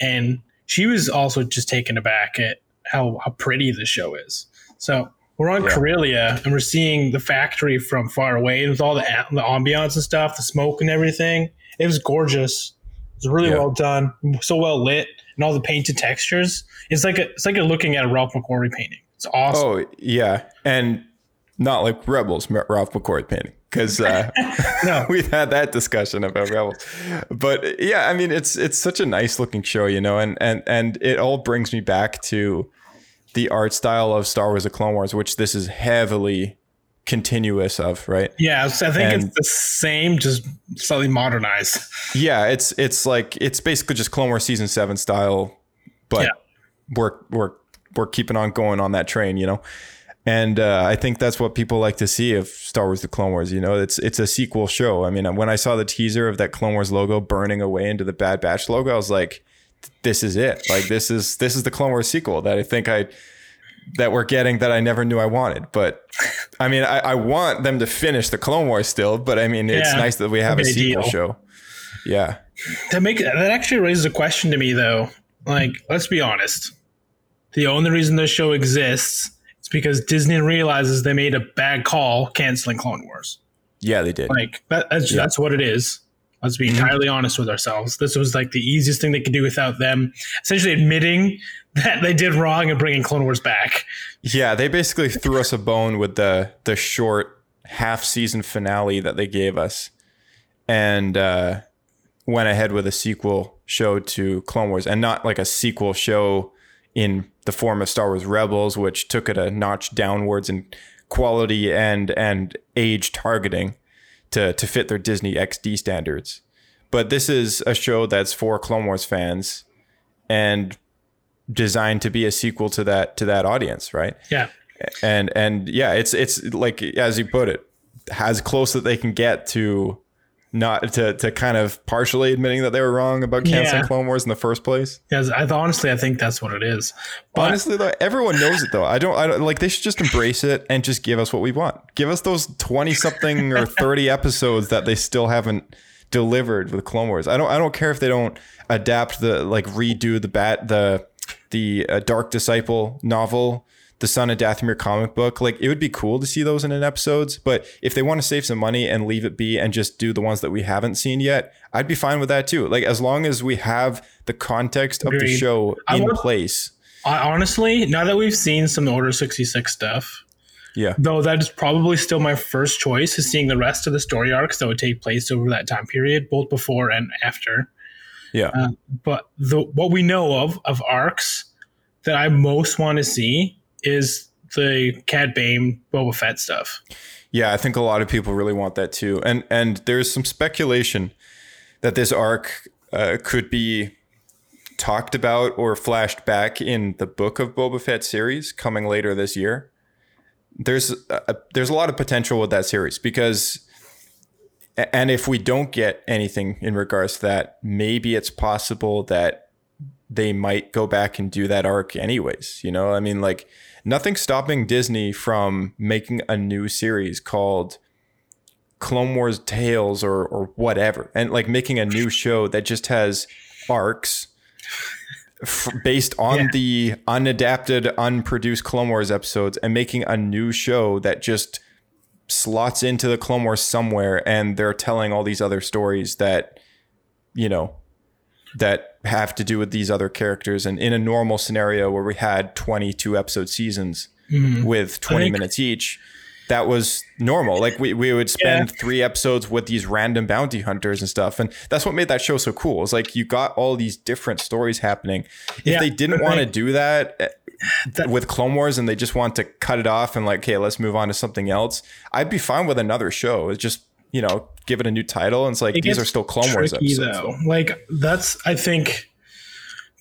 [SPEAKER 3] and she was also just taken aback at how how pretty the show is. So we're on
[SPEAKER 1] Yeah.
[SPEAKER 3] Corellia and we're seeing the factory from far away with all the a- the ambiance and stuff, the smoke and everything. It was gorgeous. It was really
[SPEAKER 1] Yeah.
[SPEAKER 3] well done, so well lit, and all the painted textures. It's like a, it's like you're looking at a Ralph McQuarrie painting. It's awesome.
[SPEAKER 1] Oh yeah, and not like Rebels, Ralph McCoy painting, because uh,
[SPEAKER 3] No.
[SPEAKER 1] we've had that discussion about Rebels. But yeah, I mean, it's it's such a nice looking show, you know, and and and it all brings me back to the art style of Star Wars: The Clone Wars, which this is heavily continuous of, right?
[SPEAKER 3] Yeah, so I think
[SPEAKER 1] And-
[SPEAKER 3] it's the same, just slightly modernized.
[SPEAKER 1] Yeah, it's it's like it's basically just Clone Wars season seven style, but
[SPEAKER 3] Yeah.
[SPEAKER 1] we're we're we're keeping on going on that train, you know. And uh, I think that's what people like to see of Star Wars: The Clone Wars. You know, it's it's a sequel show. I mean, when I saw the teaser of that Clone Wars logo burning away into the Bad Batch logo, I was like, "This is it! Like this is this is the Clone Wars sequel that I think I that we're getting that I never knew I wanted." But I mean, I, I want them to finish the Clone Wars still. But I mean, it's
[SPEAKER 3] Yeah,
[SPEAKER 1] nice that we have a sequel
[SPEAKER 3] ideal.
[SPEAKER 1] show. Yeah.
[SPEAKER 3] That make that actually raises a question to me though. Like, let's be honest. The only reason this show exists is because Disney realizes they made a bad call canceling Clone Wars.
[SPEAKER 1] Yeah, they did.
[SPEAKER 3] Like that, that's that's what it is. Let's be entirely honest with ourselves. This was like the easiest thing they could do without them essentially admitting that they did wrong and bringing Clone Wars back.
[SPEAKER 1] Yeah, they basically threw us a bone with the the short half season finale that they gave us, and uh, went ahead with a sequel show to Clone Wars, and not like a sequel show in the form of Star Wars Rebels, which took it a notch downwards in quality and and age targeting to to fit their Disney XD standards. But this is a show that's for Clone Wars fans and designed to be a sequel to that to that audience, right?
[SPEAKER 3] Yeah.
[SPEAKER 1] and and yeah it's it's like as you put it as close that they can get to not to to kind of partially admitting that they were wrong about canceling
[SPEAKER 3] Yeah.
[SPEAKER 1] clone wars in the first place
[SPEAKER 3] Because I honestly I think that's what it is. But
[SPEAKER 1] honestly though everyone knows it though i don't i don't like they should just embrace it and just give us what we want give us those 20 something or 30 episodes that they still haven't delivered with clone wars i don't i don't care if they don't adapt the like redo the bat the the uh, dark disciple novel the son of dathomir comic book like it would be cool to see those in an episodes but if they want to save some money and leave it be and just do the ones that we haven't seen yet i'd be fine with that too like as long as we have the context of the
[SPEAKER 3] Agreed.
[SPEAKER 1] show
[SPEAKER 3] I
[SPEAKER 1] in
[SPEAKER 3] want-
[SPEAKER 1] place
[SPEAKER 3] I, honestly, now that we've seen some Order 66 stuff,
[SPEAKER 1] yeah
[SPEAKER 3] though that is probably still my first choice is seeing the rest of the story arcs that would take place over that time period, both before and after.
[SPEAKER 1] yeah
[SPEAKER 3] Uh, but the what we know of of arcs that I most want to see is the Cad Bane Boba Fett stuff.
[SPEAKER 1] Yeah, I think a lot of people really want that too. And and there's some speculation that this arc uh, could be talked about or flashed back in the book of Boba Fett series coming later this year. There's a, there's a lot of potential with that series because and if we don't get anything in regards to that, maybe it's possible that they might go back and do that arc anyways. You know, I mean, like nothing's stopping Disney from making a new series called Clone Wars Tales or or whatever, and like making a new show that just has arcs f- based on
[SPEAKER 3] Yeah.
[SPEAKER 1] the unadapted, unproduced Clone Wars episodes, and making a new show that just slots into the Clone Wars somewhere, and they're telling all these other stories that you know that have to do with these other characters. And in a normal scenario where we had 22 episode seasons with 20
[SPEAKER 3] think-
[SPEAKER 1] minutes each, that was normal. Like we, we would spend three episodes with these random bounty hunters and stuff. And that's what made that show so cool. It's like you got all these different stories happening. If
[SPEAKER 3] Yeah,
[SPEAKER 1] they didn't want to do that, eh,
[SPEAKER 3] That-
[SPEAKER 1] with Clone Wars and they just want to cut it off and like, okay, let's move on to something else, I'd be fine with another show. It's just, you know, give it a new title. And it's like,
[SPEAKER 3] It
[SPEAKER 1] these are still Clone Wars episodes.
[SPEAKER 3] though. Like that's I think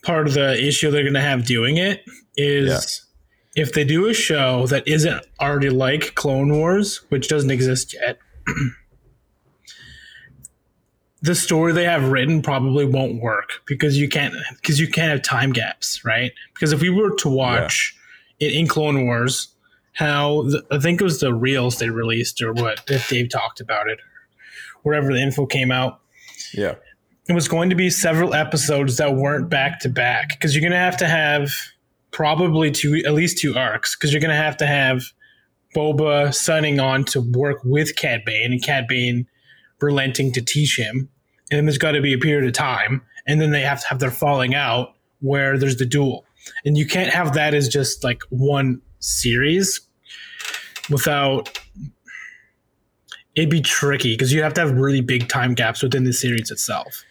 [SPEAKER 3] part of the issue they're going to have doing it is if they do a show that isn't already like Clone Wars, which doesn't exist yet. the story they have written probably won't work because you can't because you can't have time gaps, right? Because if we were to watch it in Clone Wars, how the, I think it was the reels they released or what if Dave talked about it, wherever the info came out,
[SPEAKER 1] Yeah.
[SPEAKER 3] it was going to be several episodes that weren't back to back because you're going to have to have probably two at least two arcs because you're going to have to have Boba signing on to work with Cad Bane and Cad Bane relenting to teach him. And then there's got to be a period of time and then they have to have their falling out where there's the duel. And you can't have that as just like one series without it'd be tricky because you have to have really big time gaps within the series itself.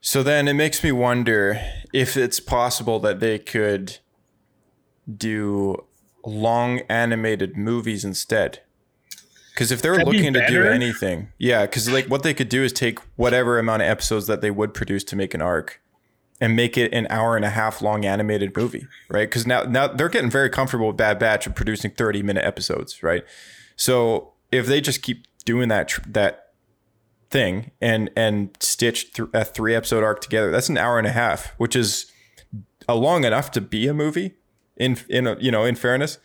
[SPEAKER 1] So then it makes me wonder if it's possible that they could do long animated movies instead. Because if they're
[SPEAKER 3] That'd be
[SPEAKER 1] looking to do anything, yeah, because like what they could do is take whatever amount of episodes that they would produce to make an arc and make it an hour and a half long animated movie, right? Because now now they're getting very comfortable with Bad Batch of producing thirty minute episodes, right? So if they just keep doing that that thing and and stitch th- a three episode arc together, that's an hour and a half, which is a long enough to be a movie. In in a, you know in fairness,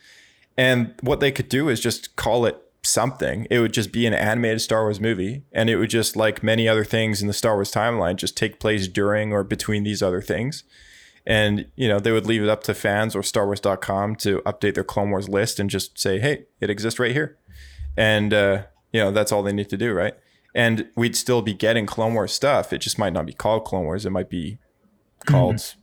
[SPEAKER 1] and what they could do is just call it something. It would just be an animated Star Wars movie, and it would just like many other things in the Star Wars timeline, just take place during or between these other things. And you know they would leave it up to fans or StarWars.com to update their Clone Wars list and just say, "Hey, it exists right here," and uh, you know that's all they need to do, right? And we'd still be getting Clone Wars stuff. It just might not be called Clone Wars. It might be called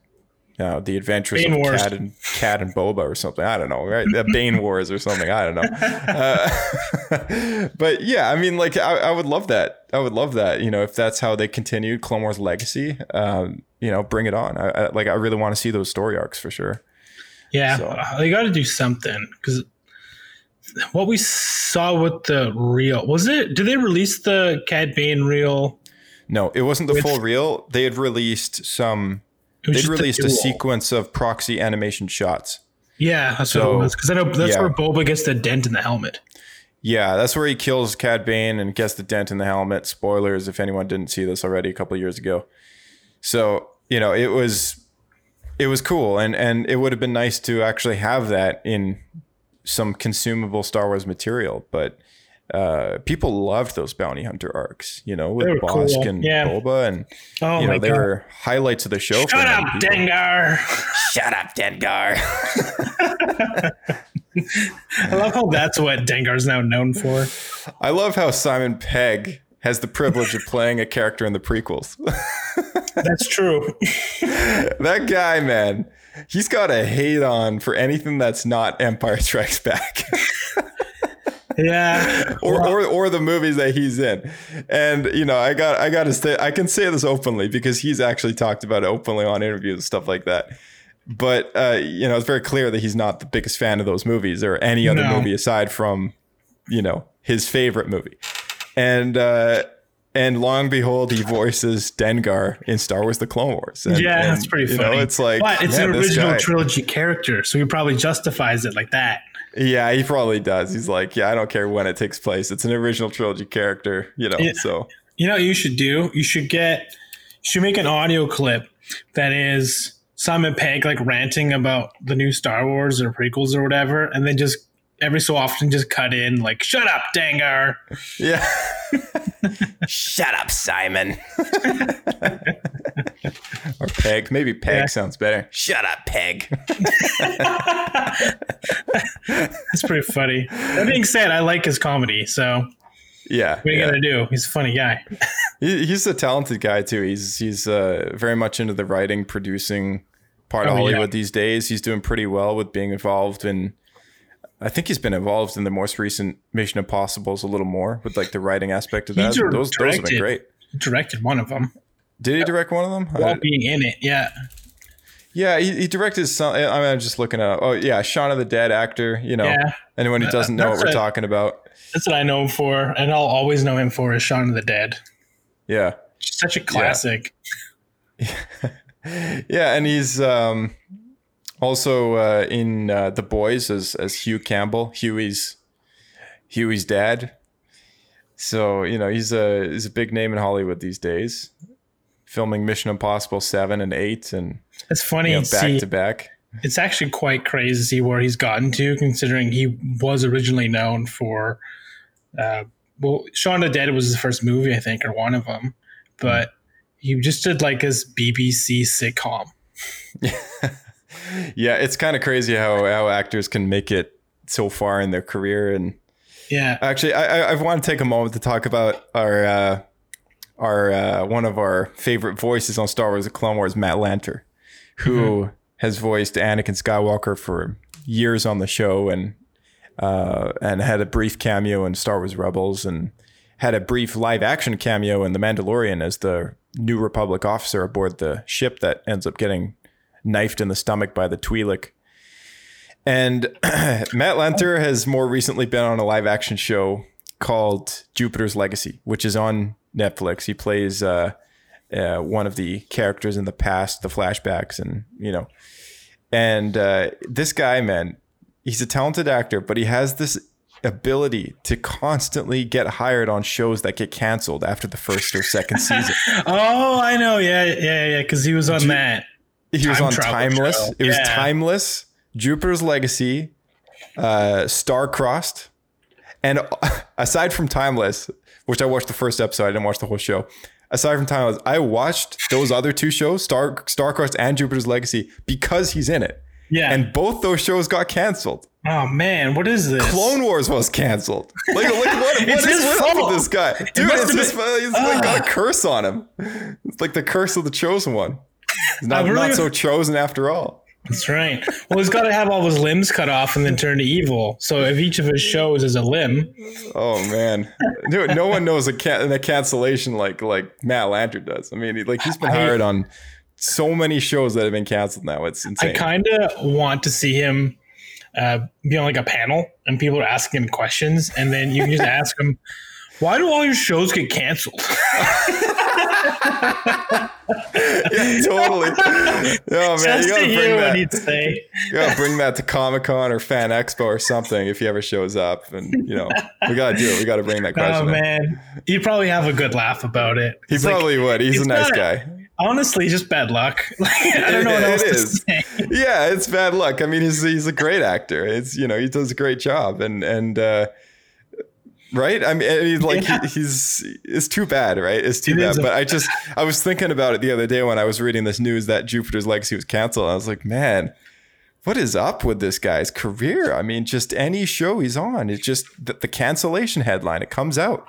[SPEAKER 1] uh, the Adventures
[SPEAKER 3] Bane
[SPEAKER 1] of
[SPEAKER 3] Wars.
[SPEAKER 1] Cad and Cad and Boba or something. I don't know, right? The Bane Wars or something. I don't know. Uh, but yeah, I mean, like, I, I would love that. I would love that. You know, if that's how they continued Clone Wars legacy, um, you know, bring it on. I, I like. I really want to see those story arcs for sure.
[SPEAKER 3] Yeah,
[SPEAKER 1] So-
[SPEAKER 3] uh, they got to do something because what we saw with the reel was it? Did they release the Cad Bane reel?
[SPEAKER 1] No, it wasn't the
[SPEAKER 3] With-
[SPEAKER 1] full reel. They had released some.
[SPEAKER 3] It was
[SPEAKER 1] They'd
[SPEAKER 3] just the
[SPEAKER 1] released a
[SPEAKER 3] duel.
[SPEAKER 1] sequence of proxy animation shots.
[SPEAKER 3] Yeah, that's what
[SPEAKER 1] So,
[SPEAKER 3] it was. Because I know that's
[SPEAKER 1] yeah.
[SPEAKER 3] where Boba gets the dent in the helmet.
[SPEAKER 1] Yeah, that's where he kills Cad Bane and gets the dent in the helmet. Spoilers if anyone didn't see this already a couple of years ago. So, you know, it was it was cool and and it would have been nice to actually have that in some consumable Star Wars material, but uh, people loved those bounty hunter arcs, you know, with
[SPEAKER 3] They
[SPEAKER 1] Bossk
[SPEAKER 3] cool,
[SPEAKER 1] and
[SPEAKER 3] yeah.
[SPEAKER 1] Boba and
[SPEAKER 3] Oh
[SPEAKER 1] you know, they
[SPEAKER 3] god!
[SPEAKER 1] were highlights of the show
[SPEAKER 3] Shut up. Dengar!
[SPEAKER 1] Shut up, Dengar.
[SPEAKER 3] I love how that's what Dengar's now known for.
[SPEAKER 1] I love how Simon Pegg has the privilege of playing a character in the prequels.
[SPEAKER 3] That's true.
[SPEAKER 1] that guy, man, he's got a hate on for anything that's not Empire Strikes Back
[SPEAKER 3] yeah.
[SPEAKER 1] or, or or the movies that he's in. And you know, I got I got to say I can say this openly because he's actually talked about it openly on interviews and stuff like that. But uh, you know, it's very clear that he's not the biggest fan of those movies or any other
[SPEAKER 3] No.
[SPEAKER 1] movie aside from, you know, his favorite movie. And uh and long behold, he voices Dengar in Star Wars: The Clone Wars. And,
[SPEAKER 3] yeah,
[SPEAKER 1] and,
[SPEAKER 3] that's pretty funny.
[SPEAKER 1] you know, it's like,
[SPEAKER 3] but it's
[SPEAKER 1] man,
[SPEAKER 3] an original
[SPEAKER 1] guy-
[SPEAKER 3] trilogy character, so he probably justifies it like that.
[SPEAKER 1] Yeah, he probably does. He's like, yeah, I don't care when it takes place. It's an original trilogy character, you know.
[SPEAKER 3] Yeah.
[SPEAKER 1] So
[SPEAKER 3] You know what you should do? You should get you should make an audio clip that is Simon Pegg like ranting about the new Star Wars or prequels or whatever, and then just every so often just cut in like "Shut up, Dengar."
[SPEAKER 1] yeah. Shut up, Simon. or Pegg. Maybe Pegg
[SPEAKER 3] Yeah.
[SPEAKER 1] sounds better. Shut up, Pegg.
[SPEAKER 3] That's pretty funny. That being said, I like his comedy, so
[SPEAKER 1] Yeah.
[SPEAKER 3] what are you
[SPEAKER 1] yeah.
[SPEAKER 3] gonna do? He's a funny guy.
[SPEAKER 1] He, he's a talented guy too. He's he's uh, very much into the writing, producing part of
[SPEAKER 3] Oh, yeah.
[SPEAKER 1] Hollywood these days. He's doing pretty well with being involved in. I think he's been involved in the most recent Mission Impossibles a little more with like the writing aspect of that. Those those have been great.
[SPEAKER 3] Directed one of them
[SPEAKER 1] Did he direct one of them?
[SPEAKER 3] While being in it. Yeah,
[SPEAKER 1] Yeah, he, he directed some. I mean, I'm just looking at. Oh yeah, Shaun of the Dead actor. You know,
[SPEAKER 3] Yeah.
[SPEAKER 1] anyone who doesn't know what we're talking about.
[SPEAKER 3] that's what I know him for, and I'll always know him for is Shaun of the Dead.
[SPEAKER 1] Yeah,
[SPEAKER 3] Such a classic.
[SPEAKER 1] yeah, and he's um, also uh, in uh, The Boys as as Hugh Campbell, Huey's Huey's dad. So you know he's a he's a big name in Hollywood these days, filming Mission Impossible seven and eight and
[SPEAKER 3] It's funny
[SPEAKER 1] you know, back
[SPEAKER 3] see.
[SPEAKER 1] to back.
[SPEAKER 3] It's actually quite crazy to see where he's gotten to, considering he was originally known for. Uh, well, Shaun of the Dead was his first movie, I think, or one of them, but he just did like his BBC sitcom.
[SPEAKER 1] Yeah, it's kind of crazy how how actors can make it so far in their career and
[SPEAKER 3] Yeah,
[SPEAKER 1] Actually, I, I, I want to take a moment to talk about our uh, our uh, one of our favorite voices on Star Wars: The Clone Wars, Matt Lanter, who has voiced Anakin Skywalker for years on the show and uh, and had a brief cameo in Star Wars Rebels and had a brief live action cameo in The Mandalorian as the New Republic officer aboard the ship that ends up getting knifed in the stomach by the Twi'lek. And Matt Lanter has more recently been on a live action show called Jupiter's Legacy, which is on Netflix. He plays uh, uh, one of the characters in the past, the flashbacks, and you know, and uh, this guy, man, he's a talented actor, but he has this ability to constantly get hired on shows that get canceled after the first or second season.
[SPEAKER 3] Oh, I know. Yeah, yeah, yeah. Because he was on that.
[SPEAKER 1] He was
[SPEAKER 3] Time
[SPEAKER 1] on Timeless.
[SPEAKER 3] show.
[SPEAKER 1] It was Timeless, Jupiter's Legacy, uh, Star Crossed, and aside from Timeless, which I watched the first episode, I didn't watch the whole show. Aside from Timeless, I watched those other two shows, Star Star Starcrossed and Jupiter's Legacy, because he's in it.
[SPEAKER 3] Yeah.
[SPEAKER 1] And both those shows got canceled.
[SPEAKER 3] oh man, what is this?
[SPEAKER 1] Clone Wars was canceled. Like, like what, what
[SPEAKER 3] It's
[SPEAKER 1] is
[SPEAKER 3] his
[SPEAKER 1] with up with this guy? Dude,
[SPEAKER 3] must
[SPEAKER 1] it's his,
[SPEAKER 3] been-
[SPEAKER 1] fault. he's like got a curse on him. It's like the curse of the chosen one. Not,
[SPEAKER 3] really-
[SPEAKER 1] not so chosen after all.
[SPEAKER 3] That's right. Well, he's got to have all his limbs cut off and then turn to evil. So if each of his shows is a limb,
[SPEAKER 1] Oh man, dude, no one knows a, can- a cancellation like like Matt Lanter does. I mean, like he's been
[SPEAKER 3] I-
[SPEAKER 1] hired on so many shows that have been canceled now. It's insane.
[SPEAKER 3] I kind of want to see him uh, be on like a panel and people are asking him questions, and then you can just ask him, "Why do all your shows get canceled?"
[SPEAKER 1] yeah, totally. Oh man,
[SPEAKER 3] Just
[SPEAKER 1] you gotta bring that.
[SPEAKER 3] he'd say.
[SPEAKER 1] You gotta bring that to Comic Con or Fan Expo or something if he ever shows up. And you know, we gotta do it. We gotta bring that question.
[SPEAKER 3] Oh man, he'd probably have a good laugh about it.
[SPEAKER 1] He
[SPEAKER 3] like,
[SPEAKER 1] probably would. He's a nice guy.
[SPEAKER 3] honestly just bad luck. Like, I don't know what
[SPEAKER 1] It
[SPEAKER 3] else to say.
[SPEAKER 1] yeah, it's bad luck. I mean, he's he's a great actor. It's you know he does a great job, and and uh, right. I mean, he's like
[SPEAKER 3] Yeah.
[SPEAKER 1] he, he's it's too bad, right? It's too
[SPEAKER 3] It
[SPEAKER 1] bad.
[SPEAKER 3] a-
[SPEAKER 1] But I just I was thinking about it the other day when I was reading this news that Jupiter's Legacy was canceled. I was like, man. What is up with this guy's career? I mean, just any show he's on, it's just the, the cancellation headline. It comes out.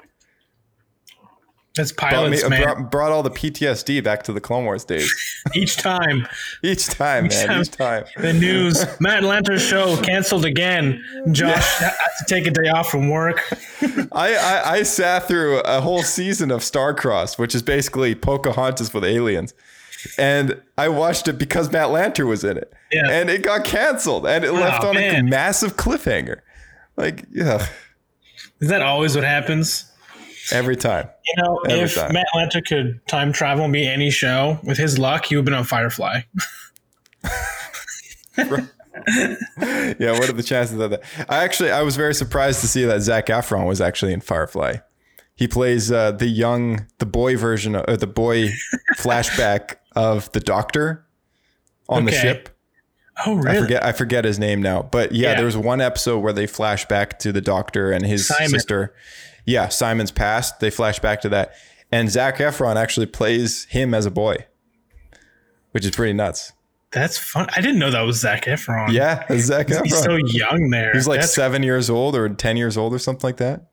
[SPEAKER 3] That's
[SPEAKER 1] Brought,
[SPEAKER 3] pilots,
[SPEAKER 1] me,
[SPEAKER 3] man.
[SPEAKER 1] brought, brought all the PTSD back to the Clone Wars days.
[SPEAKER 3] Each time
[SPEAKER 1] Each time, man.
[SPEAKER 3] time.
[SPEAKER 1] Each time.
[SPEAKER 3] the news, Matt Lanter's show canceled again. Josh had to take a day off from work.
[SPEAKER 1] I, I, I sat through a whole season of Starcross, which is basically Pocahontas with aliens. And I watched it because Matt Lanter was in it.
[SPEAKER 3] Yeah.
[SPEAKER 1] And it got canceled and it oh, left on a massive cliffhanger. Like, yeah,
[SPEAKER 3] Is that always what happens?
[SPEAKER 1] Every time.
[SPEAKER 3] You know,
[SPEAKER 1] Every
[SPEAKER 3] if
[SPEAKER 1] time.
[SPEAKER 3] Matt Lanter could time travel and be any show, with his luck, he would have been on Firefly.
[SPEAKER 1] Yeah, what are the chances of that? I actually, I was very surprised to see that Zac Efron was actually in Firefly. He plays uh, the young, the boy version, of, or the boy flashback of the Doctor on the ship.
[SPEAKER 3] Oh, really?
[SPEAKER 1] I forget I forget his name now. But yeah,
[SPEAKER 3] Yeah.
[SPEAKER 1] there was one episode where they flash back to the doctor and his
[SPEAKER 3] Simon.
[SPEAKER 1] sister. Yeah, Simon's past. They flash back to that. And Zac Efron actually plays him as a boy. Which is pretty nuts.
[SPEAKER 3] That's fun. I didn't know that was Zac Efron.
[SPEAKER 1] Yeah, Zac Efron.
[SPEAKER 3] He's so young there.
[SPEAKER 1] He was like
[SPEAKER 3] That's-
[SPEAKER 1] seven years old or ten years old or something like that.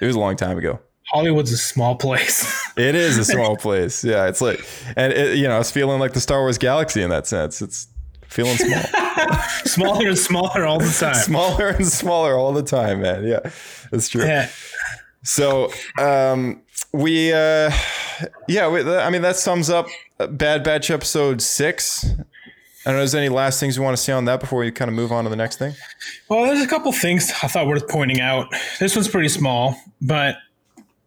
[SPEAKER 1] It was a long time ago.
[SPEAKER 3] Hollywood's a small place.
[SPEAKER 1] It is a small place. Yeah, it's like, and it, you know, it's feeling like the Star Wars galaxy in that sense. It's feeling small.
[SPEAKER 3] smaller and smaller all the time.
[SPEAKER 1] smaller and smaller all the time, man. Yeah, that's true.
[SPEAKER 3] Yeah.
[SPEAKER 1] So, um, we, uh, yeah, we, I mean, that sums up Bad Batch episode six. I don't know. Is there any last things you want to say on that before we kind of move on to the next thing?
[SPEAKER 3] Well, there's a couple things I thought worth pointing out. This one's pretty small, but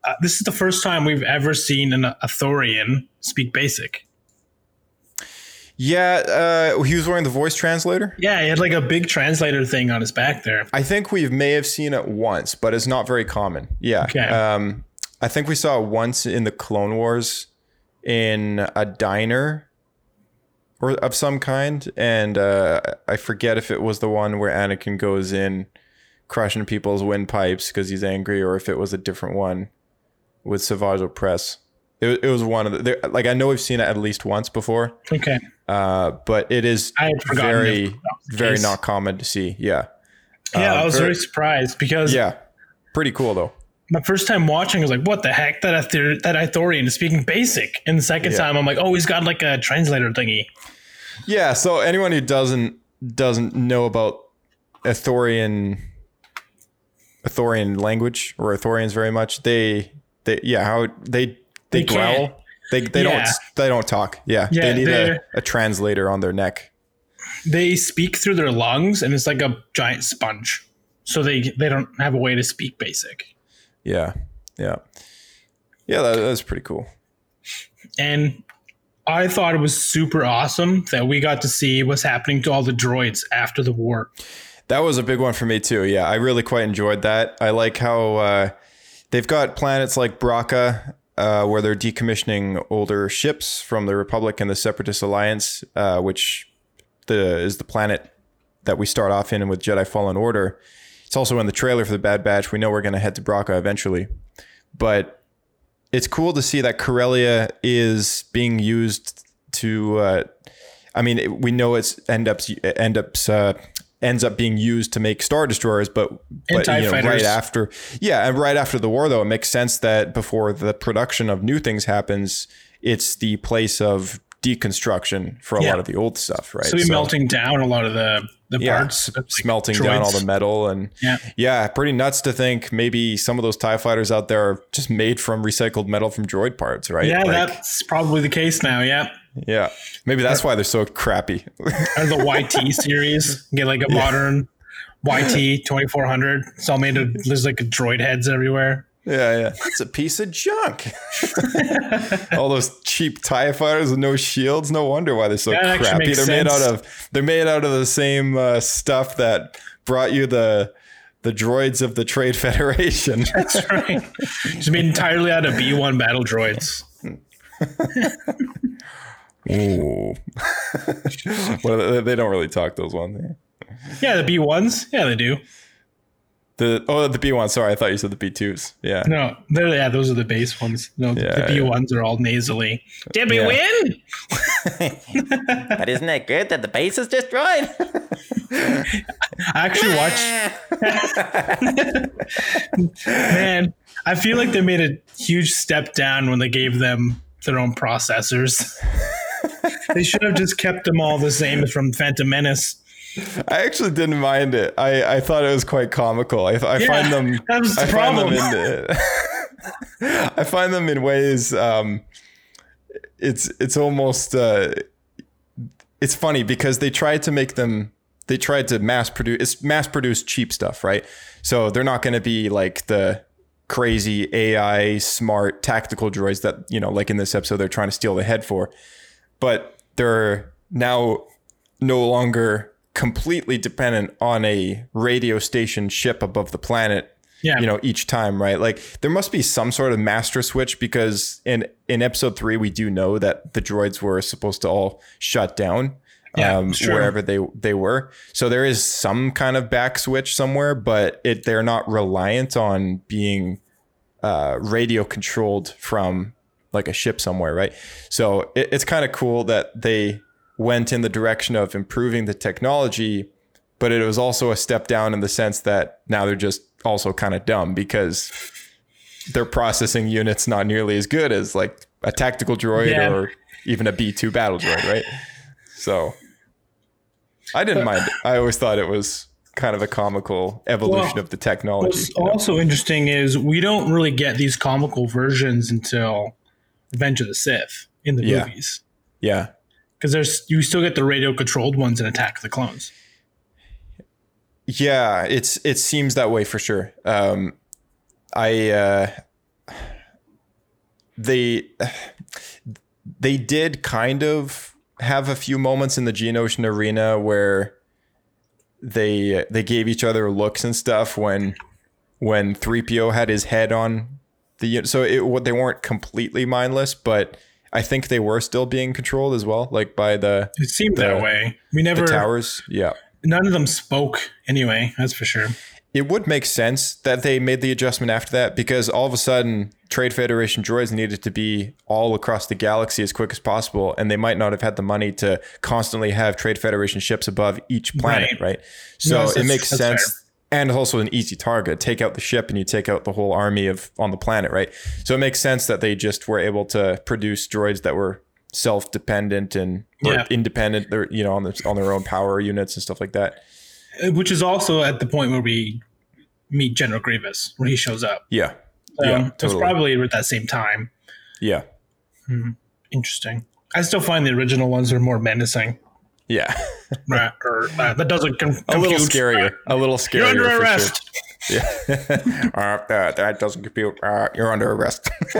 [SPEAKER 3] uh, this is the first time we've ever seen an Ithorian speak basic.
[SPEAKER 1] Yeah, uh, he was wearing the voice translator.
[SPEAKER 3] Yeah, he had like a big translator thing on his back there.
[SPEAKER 1] I think we may have seen it once, but it's not very common. Yeah.
[SPEAKER 3] Okay.
[SPEAKER 1] Um, I think we saw it once in the Clone Wars in a diner or of some kind, and uh, I forget if it was the one where Anakin goes in crushing people's windpipes because he's angry, or if it was a different one with Savage Opress. It, it was one of the like I know we've seen it at least once before,
[SPEAKER 3] Okay.
[SPEAKER 1] uh, but it is
[SPEAKER 3] I had forgotten
[SPEAKER 1] very
[SPEAKER 3] if that was the
[SPEAKER 1] very not common to see. Yeah.
[SPEAKER 3] Yeah,
[SPEAKER 1] Uh,
[SPEAKER 3] I was
[SPEAKER 1] very-
[SPEAKER 3] very surprised because
[SPEAKER 1] Yeah. Pretty cool though.
[SPEAKER 3] my first time watching I was like, what the heck? That Ithor- that Ithorian is speaking basic. And the second
[SPEAKER 1] Yeah.
[SPEAKER 3] time I'm like, oh, he's got like a translator thingy.
[SPEAKER 1] Yeah, so anyone who doesn't doesn't know about Ithorian Ithorian language or Ithorians very much, they they yeah, how they they,
[SPEAKER 3] They
[SPEAKER 1] growl.
[SPEAKER 3] can't.
[SPEAKER 1] They they
[SPEAKER 3] Yeah.
[SPEAKER 1] don't they don't talk. Yeah.
[SPEAKER 3] Yeah,
[SPEAKER 1] they need a, a translator on their neck.
[SPEAKER 3] They speak through their lungs and it's like a giant sponge. So they they don't have a way to speak basic.
[SPEAKER 1] Yeah. Yeah. Yeah, that, that's pretty cool.
[SPEAKER 3] And I thought it was super awesome that we got to see what's happening to all the droids after the war.
[SPEAKER 1] That was a big one for me too. Yeah, I really quite enjoyed that. I like how uh, they've got planets like Bracca, uh, where they're decommissioning older ships from the Republic and the Separatist Alliance, uh, which the is the planet that we start off in with Jedi Fallen Order. It's also in the trailer for the Bad Batch. We know we're going to head to Bracca eventually, but it's cool to see that Corellia is being used to. Uh, I mean, we know it's end up end up uh, ends up being used to make star destroyers, but but you know, right after, yeah, and right after the war, though, it makes sense that before the production of new things happens, it's the place of deconstruction for a
[SPEAKER 3] Yeah.
[SPEAKER 1] lot of the old stuff, right?
[SPEAKER 3] So we're melting down a lot of the the
[SPEAKER 1] yeah,
[SPEAKER 3] parts, like
[SPEAKER 1] smelting down all the metal and
[SPEAKER 3] Yeah.
[SPEAKER 1] yeah, pretty nuts to think maybe some of those Tie fighters out there are just made from recycled metal from droid parts, right?
[SPEAKER 3] Yeah,
[SPEAKER 1] Like,
[SPEAKER 3] that's probably the case now. Yeah.
[SPEAKER 1] Yeah, maybe that's why they're so crappy.
[SPEAKER 3] Or the YT series, get like a modern YT 2400. It's all made of, there's like droid heads everywhere.
[SPEAKER 1] Yeah, yeah. It's a piece of junk. All those cheap TIE fighters with no shields. No wonder why they're so
[SPEAKER 3] That
[SPEAKER 1] crappy. They're made out of they're made out of the same uh, stuff that brought you the the droids of the Trade Federation.
[SPEAKER 3] That's right. Just made entirely out of B1 battle droids.
[SPEAKER 1] Ooh. well, they- they don't really talk those ones.
[SPEAKER 3] Yeah, the B1s. Yeah, they do.
[SPEAKER 1] The oh the B one. Sorry, I thought you said the B twos. Yeah.
[SPEAKER 3] No, yeah, those are the base ones. No,
[SPEAKER 1] Yeah,
[SPEAKER 3] the B1s are all nasally. Did we
[SPEAKER 1] Yeah.
[SPEAKER 3] win?
[SPEAKER 2] But isn't it good that the base is destroyed?
[SPEAKER 3] I actually watched. Man, I feel like they made a huge step down when they gave them their own processors. They should have just kept them all the same as from Phantom Menace.
[SPEAKER 1] I actually didn't mind it. I, I thought it was quite comical. I, I
[SPEAKER 3] Yeah,
[SPEAKER 1] find them.
[SPEAKER 3] that was the
[SPEAKER 1] I find them
[SPEAKER 3] problem.
[SPEAKER 1] in. I find them in ways. Um, it's it's almost. Uh, it's funny because they tried to make them. They tried to mass produce. It's mass produced cheap stuff, right? So they're not going to be like the crazy AI smart tactical droids that you know, like in this episode, they're trying to steal the head for. But they're now no longer completely dependent on a radio station ship above the planet
[SPEAKER 3] Yeah.
[SPEAKER 1] you know each time right? Like there must be some sort of master switch because in in episode 3 we do know that the droids were supposed to all shut down
[SPEAKER 3] Yeah,
[SPEAKER 1] um, wherever they they were. So there is some kind of back switch somewhere but it they're not reliant on being uh, radio controlled from like a ship somewhere, right? So it, it's kind of cool that they went in the direction of improving the technology, but it was also a step down in the sense that now they're just also kind of dumb because their processing unit's not nearly as good as like a tactical droid
[SPEAKER 3] Yeah.
[SPEAKER 1] or even a B2 battle droid, right? So I didn't mind it. I always thought it was kind of a comical evolution
[SPEAKER 3] Well,
[SPEAKER 1] of the technology.
[SPEAKER 3] What's
[SPEAKER 1] you know?
[SPEAKER 3] also interesting is we don't really get these comical versions until Revenge of the Sith in the
[SPEAKER 1] Yeah.
[SPEAKER 3] movies.
[SPEAKER 1] Yeah.
[SPEAKER 3] Because there's you still get the radio controlled ones in Attack of the Clones.
[SPEAKER 1] Yeah, it's it seems that way for sure. Um, I uh, they they did kind of have a few moments in the Geonosian arena where they they gave each other looks and stuff when when 3PO had his head on the. So it what they weren't completely mindless, but I think they were still being controlled as well, like by the
[SPEAKER 3] It seemed
[SPEAKER 1] The-
[SPEAKER 3] that way. We
[SPEAKER 1] the
[SPEAKER 3] never.
[SPEAKER 1] towers. Yeah.
[SPEAKER 3] None of them spoke anyway. That's for sure.
[SPEAKER 1] It would make sense that they made the adjustment after that because all of a sudden Trade Federation droids needed to be all across the galaxy as quick as possible, and they might not have had the money to constantly have Trade Federation ships above each planet,
[SPEAKER 3] Right.
[SPEAKER 1] right? So it makes sense. And it's also an easy target. Take out the ship and you take out the whole army of on the planet, right? So it makes sense that they just were able to produce droids that were self-dependent and
[SPEAKER 3] Yeah.
[SPEAKER 1] independent, they're you know on their on their own power units and stuff like that.
[SPEAKER 3] Uh, Which is also at the point where we meet General Grievous, where he shows up.
[SPEAKER 1] Yeah,
[SPEAKER 3] So
[SPEAKER 1] yeah,
[SPEAKER 3] it was
[SPEAKER 1] totally.
[SPEAKER 3] probably at that same time.
[SPEAKER 1] yeah,
[SPEAKER 3] Interesting. I still find the original ones are more menacing.
[SPEAKER 1] Yeah.
[SPEAKER 3] Right, or uh, that doesn't com-
[SPEAKER 1] a little
[SPEAKER 3] compute.
[SPEAKER 1] scarier. A little scarier.
[SPEAKER 3] You're under
[SPEAKER 1] for sure.
[SPEAKER 3] arrest.
[SPEAKER 1] Yeah. uh, that, that doesn't compute. Uh, you're under arrest.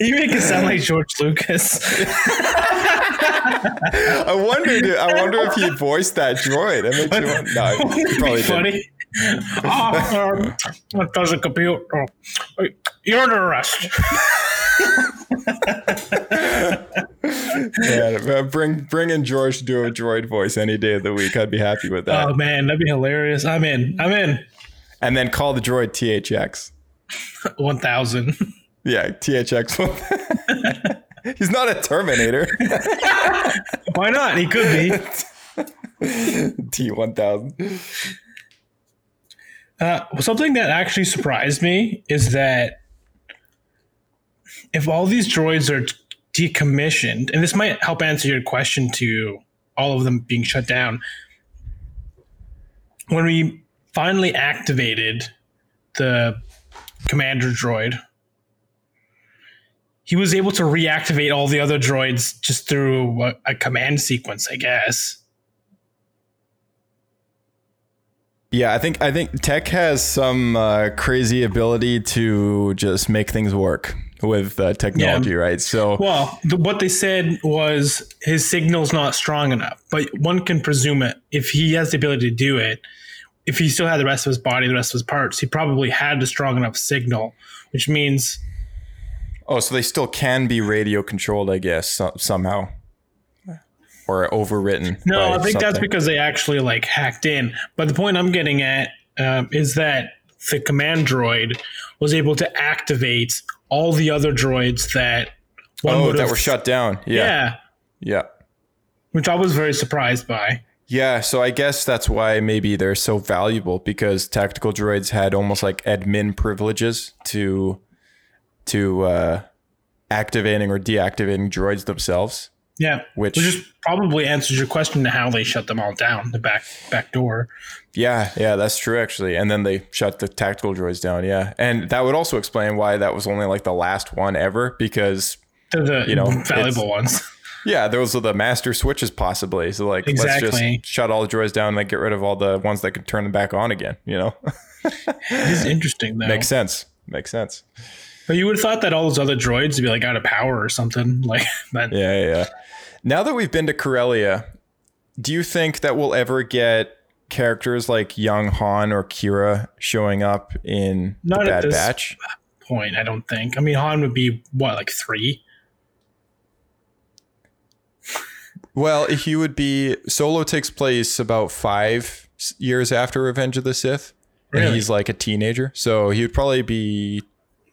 [SPEAKER 3] You make it sound like George Lucas.
[SPEAKER 1] I wondered. I wonder if he voiced that droid. It makes you wonder. No, he
[SPEAKER 3] It'd
[SPEAKER 1] probably didn't.
[SPEAKER 3] funny. Ah, um, that doesn't compute. Oh, you're under arrest.
[SPEAKER 1] Yeah, bring bring in George to do a droid voice any day of the week. I'd be happy with that.
[SPEAKER 3] Oh man, that'd be hilarious. I'm in. I'm in.
[SPEAKER 1] and then call the droid THX.
[SPEAKER 3] One thousand.
[SPEAKER 1] Yeah, THX. He's not a Terminator.
[SPEAKER 3] Why not? He could be.
[SPEAKER 1] T1000.
[SPEAKER 3] Uh, something that actually surprised me is that if all these droids are decommissioned, and this might help answer your question to all of them being shut down, when we finally activated the commander droid, he was able to reactivate all the other droids just through a, a command sequence, I guess.
[SPEAKER 1] Yeah, I think I think tech has some uh, crazy ability to just make things work with uh, technology, right? So
[SPEAKER 3] Well, the, what they said was his signal's not strong enough, but one can presume it. If he has the ability to do it, if he still had the rest of his body, the rest of his parts, he probably had a strong enough signal, which means
[SPEAKER 1] oh, so they still can be radio controlled, I guess, so, somehow, or overwritten.
[SPEAKER 3] no, I think that's because they actually like hacked in. But the point I'm getting at um, is that the command droid was able to activate all the other droids that one
[SPEAKER 1] oh that were shut down. Yeah,
[SPEAKER 3] yeah,
[SPEAKER 1] yeah.
[SPEAKER 3] which I was very surprised by.
[SPEAKER 1] Yeah, so I guess that's why maybe they're so valuable because tactical droids had almost like admin privileges to to uh, activating or deactivating droids themselves.
[SPEAKER 3] Yeah,
[SPEAKER 1] Which-
[SPEAKER 3] which just probably answers your question to how they shut them all down the back back door.
[SPEAKER 1] Yeah, yeah, that's true actually. And then they shut the tactical droids down. Yeah, and that would also explain why that was only like the last one ever because
[SPEAKER 3] They're the
[SPEAKER 1] You know,
[SPEAKER 3] valuable ones.
[SPEAKER 1] yeah, those are the master switches possibly. So like, let's just shut all the droids down and like get rid of all the ones that can turn them back on again. You know,
[SPEAKER 3] It is interesting though.
[SPEAKER 1] makes sense. Makes sense.
[SPEAKER 3] But you would have thought that all those other droids would be like out of power or something. Like but
[SPEAKER 1] Yeah, yeah. Now that we've been to Corellia, do you think that we'll ever get characters like young Han or Qi'ra showing up in
[SPEAKER 3] Not
[SPEAKER 1] the
[SPEAKER 3] at
[SPEAKER 1] Bad
[SPEAKER 3] this-
[SPEAKER 1] Batch?
[SPEAKER 3] point, I don't think. I mean Han would be what, like three?
[SPEAKER 1] Well, he would be. Solo takes place about five years after Revenge of the Sith, and he's like a teenager, so he would probably be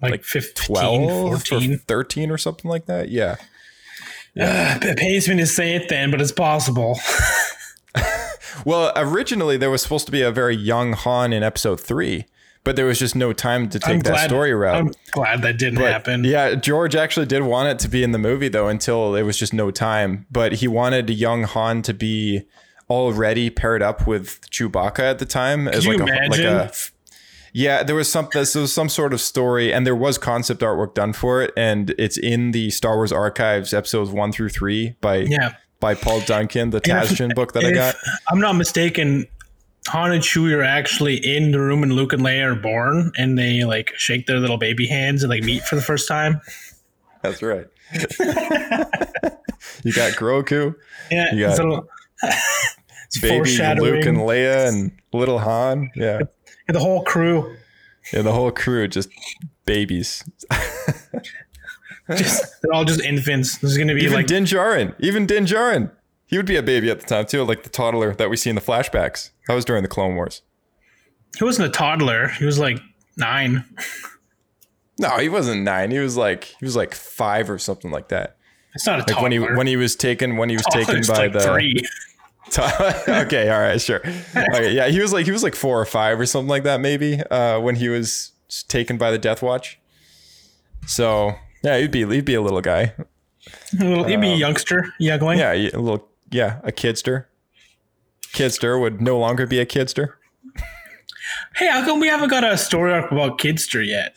[SPEAKER 3] Like,
[SPEAKER 1] Like
[SPEAKER 3] 15,
[SPEAKER 1] 12
[SPEAKER 3] 14.
[SPEAKER 1] or 13 or something like that. Yeah.
[SPEAKER 3] Uh, it pains me to say it then, but it's possible.
[SPEAKER 1] Well, originally there was supposed to be a very young Han in episode three, but there was just no time to take
[SPEAKER 3] I'm
[SPEAKER 1] that
[SPEAKER 3] glad,
[SPEAKER 1] story route.
[SPEAKER 3] I'm glad that didn't
[SPEAKER 1] But,
[SPEAKER 3] happen.
[SPEAKER 1] Yeah, George actually did want it to be in the movie though until it was just no time. But he wanted young Han to be already paired up with Chewbacca at the time as
[SPEAKER 3] you
[SPEAKER 1] like a like
[SPEAKER 3] imagine?
[SPEAKER 1] a yeah, there was some there was some sort of story and there was concept artwork done for it and it's in the Star Wars archives episodes 1 through 3 by
[SPEAKER 3] Yeah.
[SPEAKER 1] by Paul Duncan, the Taschen book that I got.
[SPEAKER 3] I'm not mistaken, Han and Chewie are actually in the room and Luke and Leia are born and they like shake their little baby hands and like meet for the first time.
[SPEAKER 1] That's right. You got Grogu,
[SPEAKER 3] Yeah,
[SPEAKER 1] You
[SPEAKER 3] it's
[SPEAKER 1] got
[SPEAKER 3] it's
[SPEAKER 1] baby. Luke and Leia, and little Han. Yeah,
[SPEAKER 3] the whole crew.
[SPEAKER 1] yeah, the whole crew just babies.
[SPEAKER 3] Just they're all just infants. There's gonna be
[SPEAKER 1] Even
[SPEAKER 3] like
[SPEAKER 1] Din Djarin, even Din Djarin, he would be a baby at the time too, like the toddler that we see in the flashbacks. That was during the Clone Wars.
[SPEAKER 3] he wasn't a toddler. He was like nine.
[SPEAKER 1] No, he wasn't nine. He was like he was like five or something like that.
[SPEAKER 3] It's not a
[SPEAKER 1] Like
[SPEAKER 3] toddler.
[SPEAKER 1] when he when he was taken when he was taken by
[SPEAKER 3] like
[SPEAKER 1] the
[SPEAKER 3] three.
[SPEAKER 1] okay, all right, sure. Okay, yeah, he was like he was like four or five or something like that, maybe. Uh, when he was taken by the Death Watch. So yeah, he'd be he'd be a little guy.
[SPEAKER 3] A little, he'd be a youngster, youngling.
[SPEAKER 1] Yeah, a little yeah, a kidster. Kitster would no longer be a kidster.
[SPEAKER 3] Hey, how come we haven't got a story arc about Kitster yet?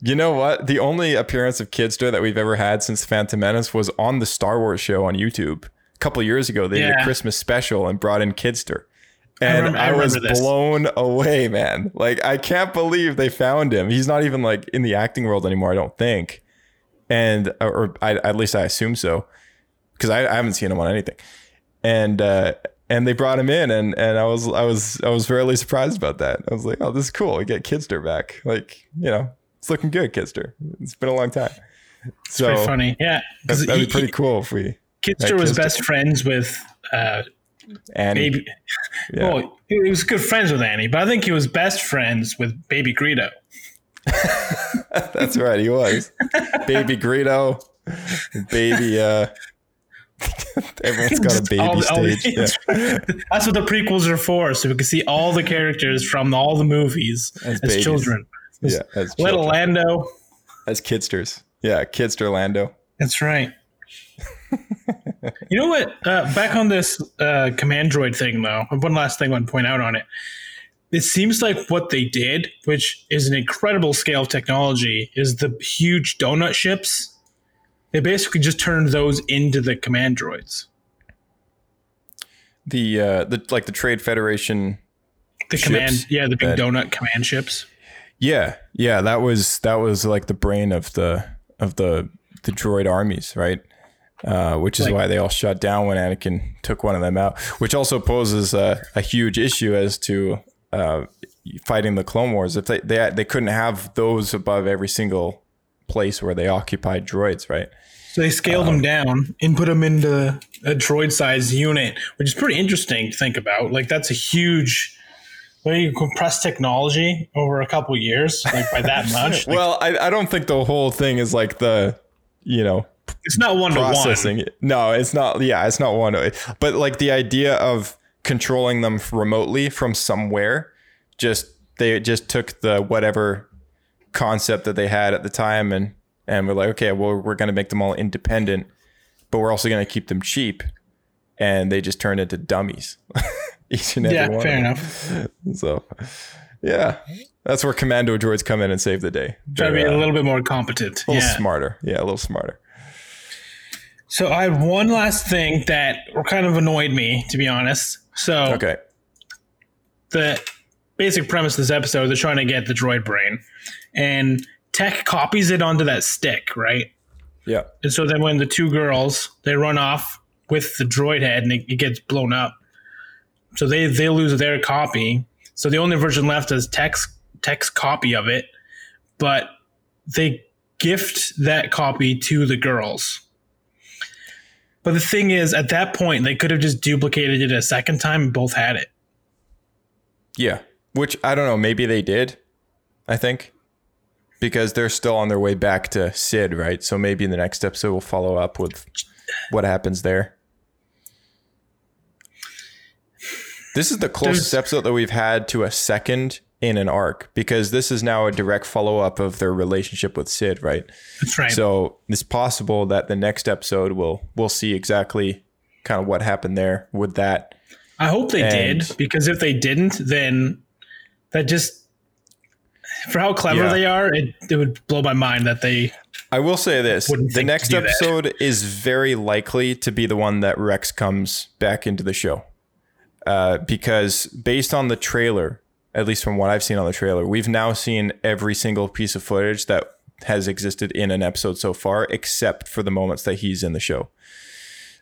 [SPEAKER 1] You know what? The only appearance of Kitster that we've ever had since Phantom Menace was on the Star Wars show on YouTube. A couple years ago, they did a Christmas special and brought in Kitster. And
[SPEAKER 3] remember-
[SPEAKER 1] I,
[SPEAKER 3] I
[SPEAKER 1] was
[SPEAKER 3] this.
[SPEAKER 1] blown away, man. Like, I can't believe they found him. He's not even like in the acting world anymore, I don't think. And, or, I, at least I assume so, because I, I haven't seen him on anything. And, uh, and they brought him in, and, and I was I was I was fairly surprised about that. I was like, oh, this is cool. We get Kitster back. Like, you know, it's looking good, Kitster. It's been a long time. It's So
[SPEAKER 3] Pretty funny. Yeah.
[SPEAKER 1] that'd
[SPEAKER 3] he-
[SPEAKER 1] be pretty cool if we
[SPEAKER 3] Kitster
[SPEAKER 1] Yeah,
[SPEAKER 3] was best friends with uh,
[SPEAKER 1] Annie.
[SPEAKER 3] Baby.
[SPEAKER 1] Yeah.
[SPEAKER 3] Well, he was good friends with Annie, but I think he was best friends with Baby Greedo.
[SPEAKER 1] That's right, he was. Baby Greedo, baby. uh Everyone's got a baby
[SPEAKER 3] all the- all.
[SPEAKER 1] Yeah.
[SPEAKER 3] That's what the prequels are for, so we can see all the characters from all the movies
[SPEAKER 1] As
[SPEAKER 3] as, children.
[SPEAKER 1] yeah, as
[SPEAKER 3] Little
[SPEAKER 1] children.
[SPEAKER 3] Lando.
[SPEAKER 1] as kidsters. Yeah, kidster Lando.
[SPEAKER 3] That's right. You know what? Uh, back on this uh, command droid thing, though, one last thing I want to point out on it. It seems like what they did, which is an incredible scale of technology, is the huge donut ships. They basically just turned those into the command droids.
[SPEAKER 1] The uh the like the Trade Federation.
[SPEAKER 3] The
[SPEAKER 1] Ships
[SPEAKER 3] command, yeah, the big
[SPEAKER 1] that-
[SPEAKER 3] donut command ships.
[SPEAKER 1] Yeah, yeah, that was that was like the brain of the of the the droid armies, right? Uh, which is
[SPEAKER 3] Like-
[SPEAKER 1] why they all shut down when Anakin took one of them out, which also poses a, a huge issue as to uh, fighting the Clone Wars. If they, they they couldn't have those above every single place where they occupied droids, right?
[SPEAKER 3] So they scaled them down and put them into a droid sized unit, which is pretty interesting to think about. Like that's a huge way you compress technology over a couple years, like by that much. Like,
[SPEAKER 1] well, I, I don't think the whole thing is like the you know
[SPEAKER 3] it's not one to one.
[SPEAKER 1] processing. it. No, it's not. Yeah, it's not one. To, but like the idea of controlling them remotely from somewhere, just they just took the whatever concept that they had at the time and and we're like, okay, well, we're going to make them all independent, but we're also going to keep them cheap, and they just turned into dummies. Each and every
[SPEAKER 3] Yeah,
[SPEAKER 1] one.
[SPEAKER 3] fair
[SPEAKER 1] of them.
[SPEAKER 3] enough.
[SPEAKER 1] So, yeah, that's where commando droids come in and save the day.
[SPEAKER 3] Try to be a
[SPEAKER 1] uh,
[SPEAKER 3] little bit more competent.
[SPEAKER 1] a little
[SPEAKER 3] Yeah.
[SPEAKER 1] smarter. Yeah, a little smarter.
[SPEAKER 3] So I have one last thing that kind of annoyed me, to be honest. So
[SPEAKER 1] Okay.
[SPEAKER 3] the basic premise of this episode, they're trying to get the droid brain, and Tech copies it onto that stick, right?
[SPEAKER 1] Yeah.
[SPEAKER 3] And so then when the two girls they run off with the droid head and it, it gets blown up, so they they lose their copy. So the only version left is Tech's Tech's copy of it, but they gift that copy to the girls. But the thing is, at that point, they could have just duplicated it a second time and both had it.
[SPEAKER 1] Yeah. Which I don't know. Maybe they did. I think because they're still on their way back to Cid, right? So maybe in the next episode we'll follow up with what happens there. This is the closest
[SPEAKER 3] There's-
[SPEAKER 1] episode that we've had to a second in an arc because this is now a direct follow up of their relationship with Cid, right?
[SPEAKER 3] That's right.
[SPEAKER 1] So it's possible that the next episode will we'll see exactly kind of what happened there with that.
[SPEAKER 3] I hope they
[SPEAKER 1] And-
[SPEAKER 3] did because if they didn't, then that just for how clever
[SPEAKER 1] Yeah.
[SPEAKER 3] they are, it, it would blow my mind that they.
[SPEAKER 1] I will say this: the next episode is very likely to be the one that Rex comes back into the show, uh, because based on the trailer, at least from what I've seen on the trailer, we've now seen every single piece of footage that has existed in an episode so far, except for the moments that he's in the show.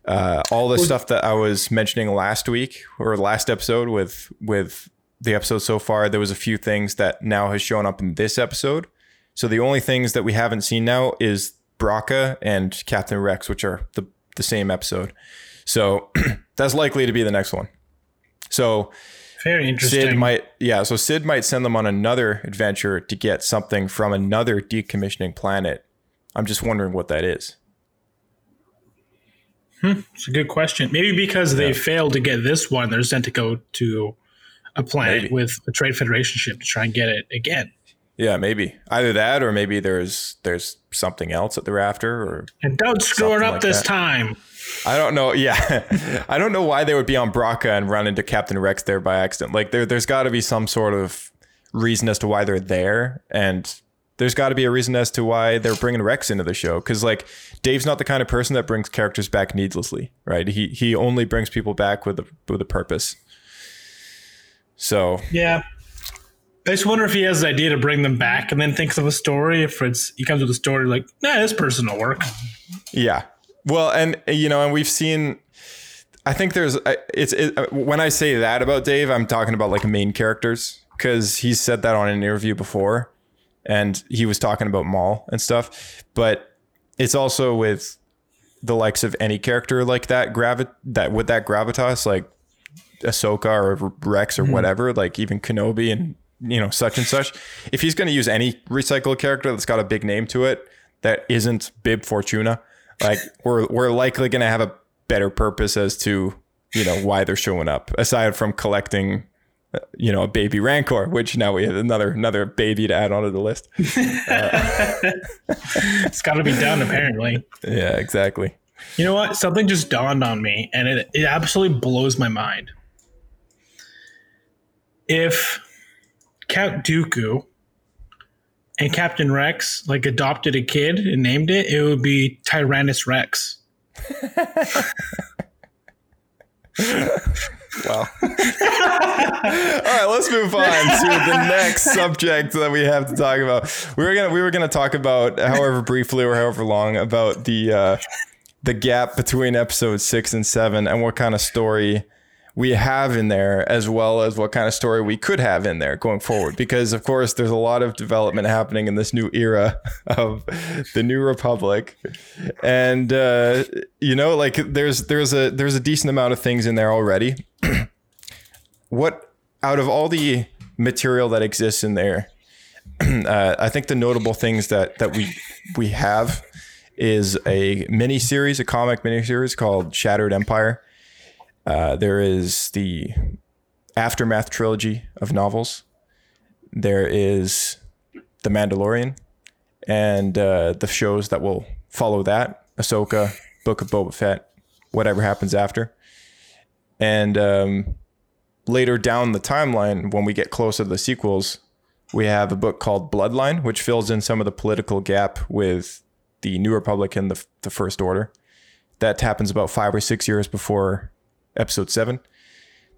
[SPEAKER 1] Uh, all the stuff that I was mentioning last week or last episode with with the episode so far, there was a few things that now has shown up in this episode. So the only things that we haven't seen now is Bracca and Captain Rex, which are the the same episode. So that's likely to be the next one. So
[SPEAKER 3] Very interesting.
[SPEAKER 1] Cid might, yeah. So Cid might send them on another adventure to get something from another decommissioning planet. I'm just wondering what that is.
[SPEAKER 3] Hmm, It's a good question. Maybe because they failed to get this one, they're sent to go to a planet
[SPEAKER 1] Maybe.
[SPEAKER 3] with a trade federation ship to try and get it again.
[SPEAKER 1] Yeah, maybe either that or maybe there's there's something else that they're after, or
[SPEAKER 3] And don't screw it up
[SPEAKER 1] like
[SPEAKER 3] this
[SPEAKER 1] that.
[SPEAKER 3] time.
[SPEAKER 1] I don't know. Yeah, I don't know why they would be on Bracca and run into Captain Rex there by accident. Like there, there's got to be some sort of reason as to why they're there, and there's got to be a reason as to why they're bringing Rex into the show. Because like Dave's not the kind of person that brings characters back needlessly, right? He he only brings people back with a with a purpose. So
[SPEAKER 3] Yeah. I just wonder if he has the idea to bring them back and then thinks of a story. If it's he comes with a story like, nah, this person will work.
[SPEAKER 1] Yeah. Well, and you know, and we've seen. I think there's. It's it, when I say that about Dave, I'm talking about like main characters because he said that on an interview before, and he was talking about Maul and stuff. But it's also with the likes of any character like that gravi- that with that gravitas, like Ahsoka or Rex or mm-hmm. whatever, like even Kenobi and you know such and such. If he's going to use any recycled character that's got a big name to it that isn't Bib Fortuna, like we're we're likely going to have a better purpose as to you know why they're showing up aside from collecting. uh, You know, a baby rancor, which now we have another another baby to add onto the list.
[SPEAKER 3] It's got to be done, apparently.
[SPEAKER 1] Yeah, exactly.
[SPEAKER 3] You know what? Something just dawned on me, and it, it absolutely blows my mind. If Count Dooku and Captain Rex like adopted a kid and named it, it would be Tyrannus Rex.
[SPEAKER 1] Well, all right, let's move on to the next subject that we have to talk about. We were gonna we were gonna talk about, however briefly or however long, about the uh, the gap between episode six and seven and what kind of story we have in there, as well as what kind of story we could have in there going forward. Because of course, there's a lot of development happening in this new era of the New Republic, and uh, you know, like there's there's a there's a decent amount of things in there already what out of all the material that exists in there, uh, I think the notable things that that we we have is a mini series, a comic mini series called Shattered Empire. Uh, there is the aftermath trilogy of novels. There is the Mandalorian, and uh, the shows that will follow that: Ahsoka, Book of Boba Fett, whatever happens after, and um, later down the timeline, when we get closer to the sequels, we have a book called Bloodline, which fills in some of the political gap with the New Republic and the, the First Order. That happens about five or six years before episode seven.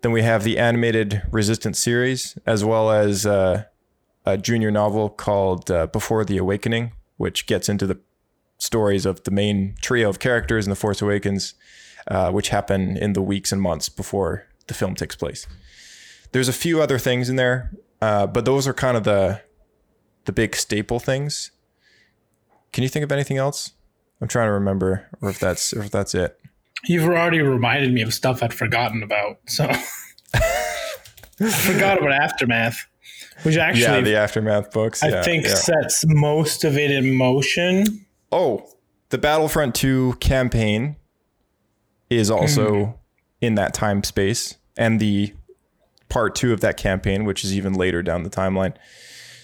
[SPEAKER 1] Then we have the animated Resistance series, as well as uh, a junior novel called uh, Before the Awakening, which gets into the stories of the main trio of characters in The Force Awakens, uh, which happen in the weeks and months before the film takes place. There's a few other things in there, uh, but those are kind of the the big staple things. Can you think of anything else? I'm trying to remember, or if that's or if that's it.
[SPEAKER 3] You've already reminded me of stuff I'd forgotten about. So I forgot about Aftermath, which actually
[SPEAKER 1] yeah, the aftermath books.
[SPEAKER 3] I
[SPEAKER 1] yeah,
[SPEAKER 3] think
[SPEAKER 1] yeah.
[SPEAKER 3] sets most of it in motion.
[SPEAKER 1] Oh, the Battlefront 2 campaign is also
[SPEAKER 3] Mm-hmm.
[SPEAKER 1] in that time space, and the part two of that campaign, which is even later down the timeline.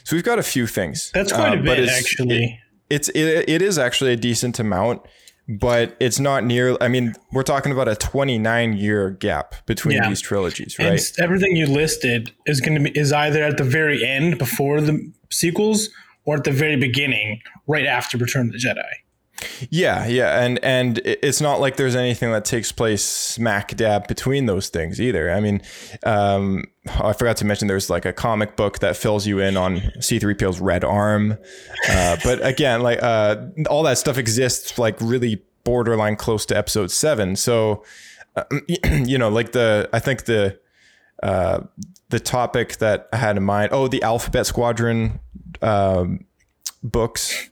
[SPEAKER 1] So we've got a few things.
[SPEAKER 3] That's quite a
[SPEAKER 1] but
[SPEAKER 3] bit,
[SPEAKER 1] it's-
[SPEAKER 3] actually.
[SPEAKER 1] It's it, it is actually a decent amount, but it's not near. I mean, we're talking about a 29 year gap between
[SPEAKER 3] Yeah.
[SPEAKER 1] these trilogies, right?
[SPEAKER 3] s- everything you listed is going to be is either at the very end before the sequels or at the very beginning, right after Return of the Jedi.
[SPEAKER 1] Yeah, yeah, and and it's not like there's anything that takes place smack dab between those things either. I mean, um, I forgot to mention there's like a comic book that fills you in on C-3PO's red arm, uh, but again, like uh, all that stuff exists like really borderline close to episode seven. So, uh, you know, like the I think the uh, the topic that I had in mind. Oh, the Alphabet Squadron um, books.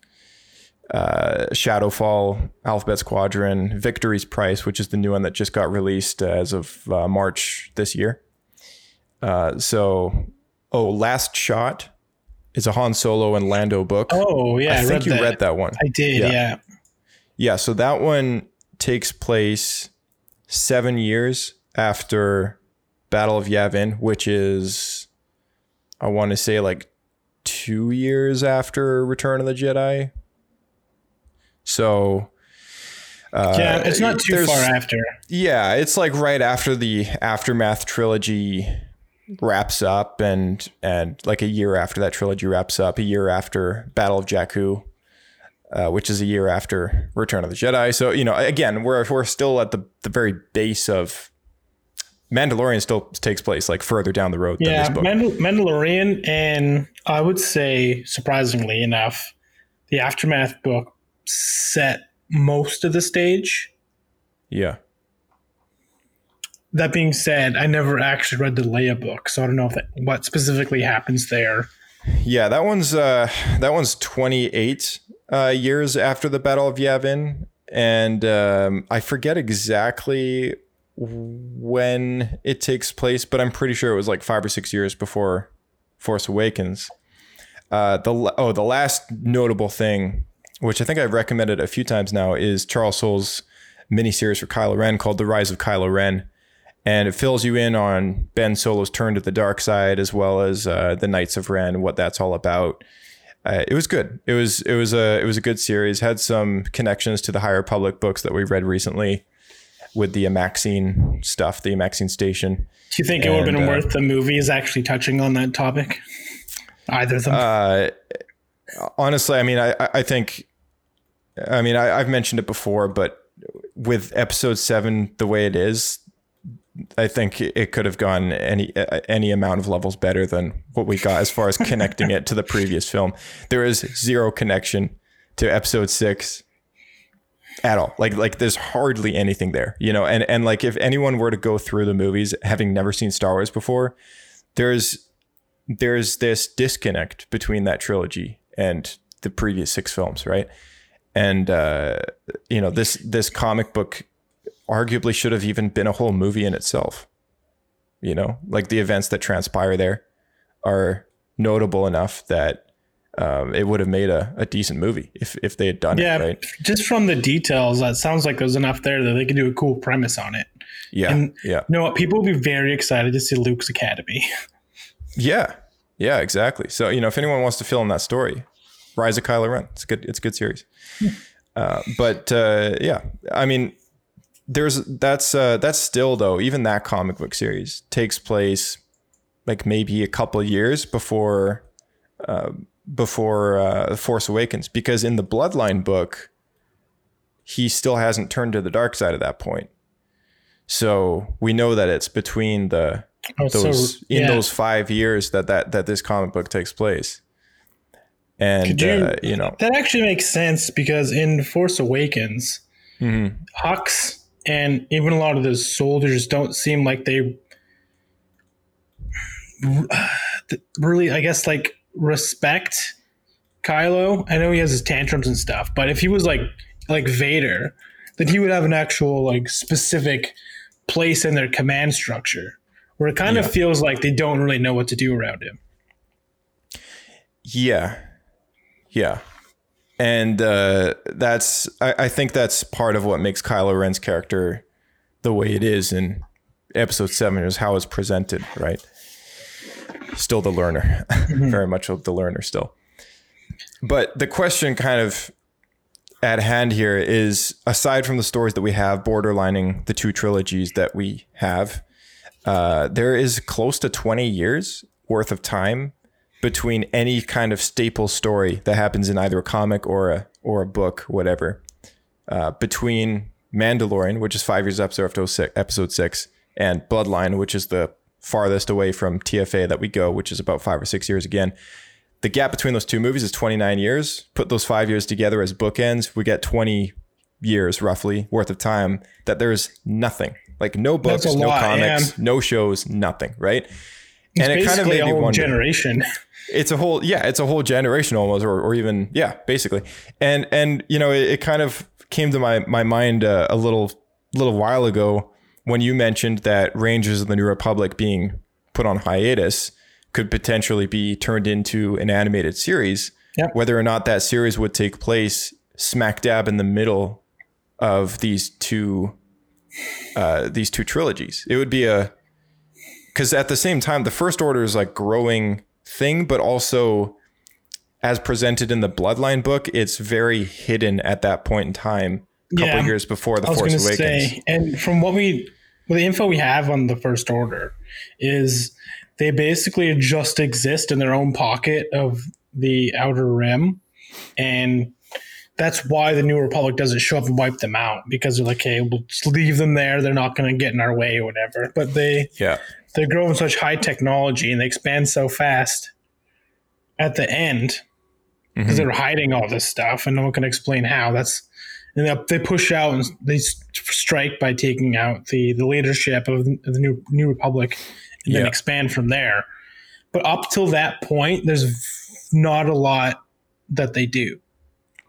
[SPEAKER 1] Uh, Shadowfall, Alphabet Squadron, Victory's Price, which is the new one that just got released as of uh, March this year. Uh, so, oh, Last Shot is a Han Solo and Lando book.
[SPEAKER 3] Oh yeah,
[SPEAKER 1] I, think
[SPEAKER 3] read
[SPEAKER 1] you
[SPEAKER 3] that.
[SPEAKER 1] read that one.
[SPEAKER 3] I did.
[SPEAKER 1] Yeah.
[SPEAKER 3] Yeah.
[SPEAKER 1] Yeah, so that one takes place seven years after Battle of Yavin, which is, I want to say, like two years after Return of the Jedi. So, uh,
[SPEAKER 3] Yeah, it's not too far after.
[SPEAKER 1] yeah, it's like right after the aftermath trilogy wraps up, and and like a year after that trilogy wraps up, a year after Battle of Jakku, uh, which is a year after Return of the Jedi. So you know, again, we're we're still at the the very base of Mandalorian. Still takes place like further down the road than
[SPEAKER 3] Yeah,
[SPEAKER 1] this book.
[SPEAKER 3] Mandal- Mandalorian, and I would say, surprisingly enough, the aftermath book set most of the stage.
[SPEAKER 1] yeah.
[SPEAKER 3] That being said, I never actually read the Leia book, so I don't know that, what specifically happens there.
[SPEAKER 1] Yeah, that one's uh, that one's 28 uh, years after the Battle of Yavin, and um, I forget exactly when it takes place, but I'm pretty sure it was like five or six years before Force Awakens. Uh, the oh, the last notable thing, which I think I've recommended a few times now, is Charles Soule's miniseries for Kylo Ren called The Rise of Kylo Ren and it fills you in on Ben Solo's turn to the dark side as well as uh, the Knights of Ren, what that's all about. Uh, it was good. It was it was a it was a good series. Had some connections to the higher Republic books that we read recently with the Amaxine stuff, the Amaxine station.
[SPEAKER 3] Do you think it would have been
[SPEAKER 1] uh,
[SPEAKER 3] worth the movies actually touching on that topic? Either of them.
[SPEAKER 1] Uh, honestly, I mean, I I I think, I mean, I, I've mentioned it before, but with episode seven the way it is, I think it could have gone any any amount of levels better than what we got as far as connecting it to the previous film. There is zero connection to episode six at all. Like like there's hardly anything there, you know. And and like if anyone were to go through the movies having never seen Star Wars before, there's there's this disconnect between that trilogy and the previous six films, right? And uh, you know this this comic book arguably should have even been a whole movie in itself. You know, like the events that transpire there are notable enough that um, it would have made a, a decent movie if if they had done
[SPEAKER 3] yeah,
[SPEAKER 1] it right.
[SPEAKER 3] just from the details, that sounds like there's enough there that they could do a cool premise on it.
[SPEAKER 1] Yeah,
[SPEAKER 3] And-
[SPEAKER 1] yeah,
[SPEAKER 3] You know what? People will be very excited to see Luke's Academy.
[SPEAKER 1] yeah, yeah, exactly. So you know, if anyone wants to fill in that story, Rise of Kylo Ren, it's good. It's a good series. uh, but uh, yeah, I mean, there's that's uh, that's still though. Even that comic book series takes place like maybe a couple years before uh, before uh, Force Awakens, because in the Bloodline book, he still hasn't turned to the dark side at that point. So we know that it's between the
[SPEAKER 3] Oh,
[SPEAKER 1] those
[SPEAKER 3] so,
[SPEAKER 1] in those five years that that that this comic book takes place. And
[SPEAKER 3] you-
[SPEAKER 1] uh, you know,
[SPEAKER 3] That actually makes sense because in Force Awakens,
[SPEAKER 1] Mm-hmm.
[SPEAKER 3] Hux and even a lot of the soldiers don't seem like they really, I guess, like respect Kylo. I know he has his tantrums and stuff, but if he was like like Vader, then he would have an actual like specific place in their command structure where it kind
[SPEAKER 1] Yeah.
[SPEAKER 3] of feels like they don't really know what to do around him.
[SPEAKER 1] Yeah. Yeah. And uh, that's, I, I think that's part of what makes Kylo Ren's character the way it is in episode seven, is how it's presented, right? Still the learner, very much of the learner still. But the question kind of at hand here is aside from the stories that we have borderlining the two trilogies that we have, uh, there is close to 20 years worth of time between any kind of staple story that happens in either a comic or a or a book, whatever. Uh, between Mandalorian, which is five years after episode six, episode six, and Bloodline, which is the farthest away from TFA that we go, which is about five or six years again. The gap between those two movies is 29 years. Put those five years together as bookends, we get 20 years roughly worth of time that there's nothing. Like no books, no
[SPEAKER 3] lot,
[SPEAKER 1] comics, no shows, nothing, right?
[SPEAKER 3] It's
[SPEAKER 1] and it kind of made
[SPEAKER 3] a
[SPEAKER 1] me
[SPEAKER 3] whole
[SPEAKER 1] wonder.
[SPEAKER 3] generation.
[SPEAKER 1] It's a whole yeah, it's a whole generation almost, or, or even yeah, basically. And and you know, it, it kind of came to my my mind uh, a little little while ago when you mentioned that Rangers of the New Republic being put on hiatus could potentially be turned into an animated series.
[SPEAKER 3] Yep.
[SPEAKER 1] Whether or not that series would take place smack dab in the middle of these two uh, these two trilogies, it would be a because at the same time the first order is like growing thing but also as presented in the bloodline book it's very hidden at that point in time a couple
[SPEAKER 3] Yeah.
[SPEAKER 1] years before the
[SPEAKER 3] I was
[SPEAKER 1] force awakens
[SPEAKER 3] say, and from what we, well, the info we have on the First Order is they basically just exist in their own pocket of the Outer Rim, and that's why the New Republic doesn't show up and wipe them out because they're like, hey, we'll just leave them there. They're not going to get in our way or whatever. But they
[SPEAKER 1] yeah
[SPEAKER 3] they grow in such high technology and they expand so fast at the end because they're hiding all this stuff and no one can explain how. That's and they, they push out and they strike by taking out the the leadership of the, new New Republic and then
[SPEAKER 1] Yeah.
[SPEAKER 3] expand from there. But up till that point, there's not a lot that they do.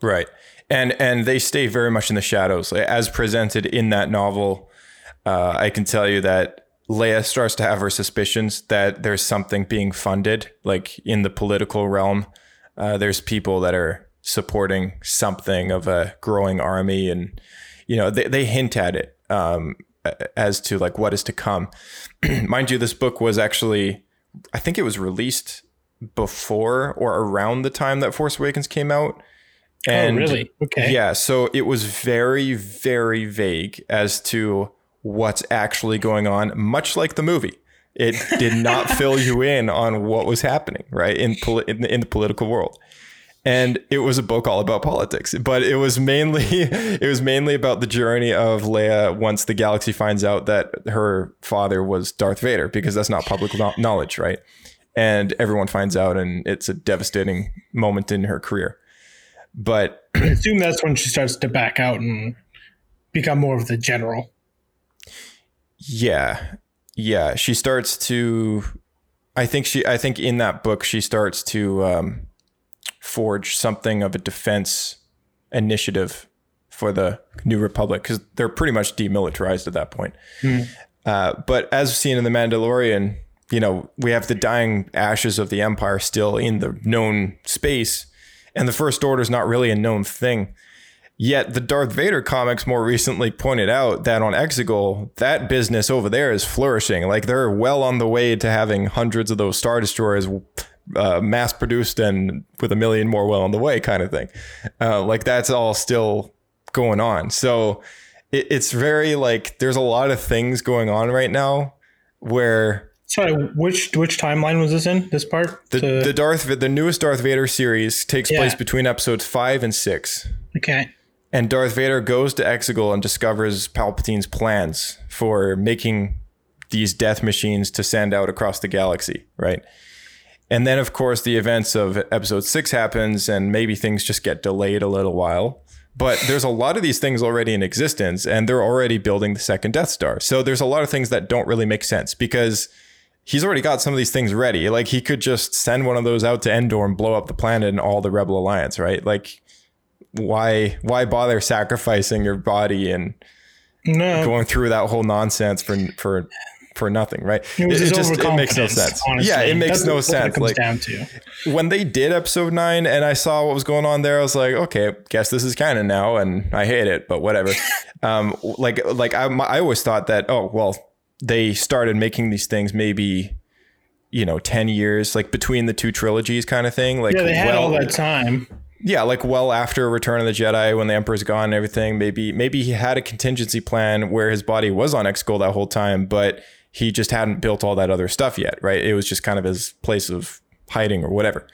[SPEAKER 1] Right. And and they stay very much in the shadows. As presented in that novel, uh, I can tell you that Leia starts to have her suspicions that there's something being funded, like in the political realm. Uh, there's people that are supporting something of a growing army, and you know they, they hint at it um, as to like what is to come. Mind you, this book was actually, I think it was released before or around the time that Force Awakens came out. And
[SPEAKER 3] oh, really? Okay.
[SPEAKER 1] yeah, so it was very, very vague as to what's actually going on, much like the movie. It did not fill you in on what was happening, right, in, poli- in, the, in the political world. And it was a book all about politics, but it was mainly it was mainly about the journey of Leia once the galaxy finds out that her father was Darth Vader, because that's not public knowledge, right? And everyone finds out, and it's a devastating moment in her career. But
[SPEAKER 3] I assume that's when she starts to back out and become more of the general.
[SPEAKER 1] Yeah. Yeah. She starts to I think she I think in that book she starts to um, forge something of a defense initiative for the New Republic because they're pretty much demilitarized at that point. Uh, but as seen in The Mandalorian, you know, we have the dying ashes of the Empire still in the known space, and the First Order is not really a known thing. Yet the Darth Vader comics more recently pointed out that on Exegol, that business over there is flourishing. Like they're well on the way to having hundreds of those Star Destroyers uh, mass produced and with a million more well on the way, kind of thing. Uh, like that's all still going on. So it, it's very like there's a lot of things going on right now where
[SPEAKER 3] Sorry, which which timeline was this in? This part?
[SPEAKER 1] the,
[SPEAKER 3] To-
[SPEAKER 1] the Darth the newest Darth Vader series takes
[SPEAKER 3] Yeah.
[SPEAKER 1] place between episodes five and six.
[SPEAKER 3] okay.
[SPEAKER 1] And Darth Vader goes to Exegol and discovers Palpatine's plans for making these death machines to send out across the galaxy, right? And then, of course, the events of episode six happens, and maybe things just get delayed a little while. But there's a lot of these things already in existence, and they're already building the second Death Star. So there's a lot of things that don't really make sense because he's already got some of these things ready. Like he could just send one of those out to Endor and blow up the planet and all the Rebel Alliance, right? Like why why bother sacrificing your body and
[SPEAKER 3] No,
[SPEAKER 1] going through that whole nonsense for for for nothing, right?
[SPEAKER 3] it was his
[SPEAKER 1] it makes no sense.
[SPEAKER 3] Honestly.
[SPEAKER 1] Yeah, it makes
[SPEAKER 3] That's
[SPEAKER 1] no sense. Like
[SPEAKER 3] down to.
[SPEAKER 1] when they did episode nine and I saw what was going on there, I was like, okay, guess this is canon now, and I hate it, but whatever. um, like like I I always thought that oh well, they started making these things maybe you know 10 years like between the two trilogies kind of thing like
[SPEAKER 3] Yeah, they had
[SPEAKER 1] well,
[SPEAKER 3] all that time.
[SPEAKER 1] Yeah, like well after Return of the Jedi, when the Emperor's gone and everything, maybe maybe he had a contingency plan where his body was on Exegol that whole time, but he just hadn't built all that other stuff yet, right? It was just kind of his place of hiding or whatever.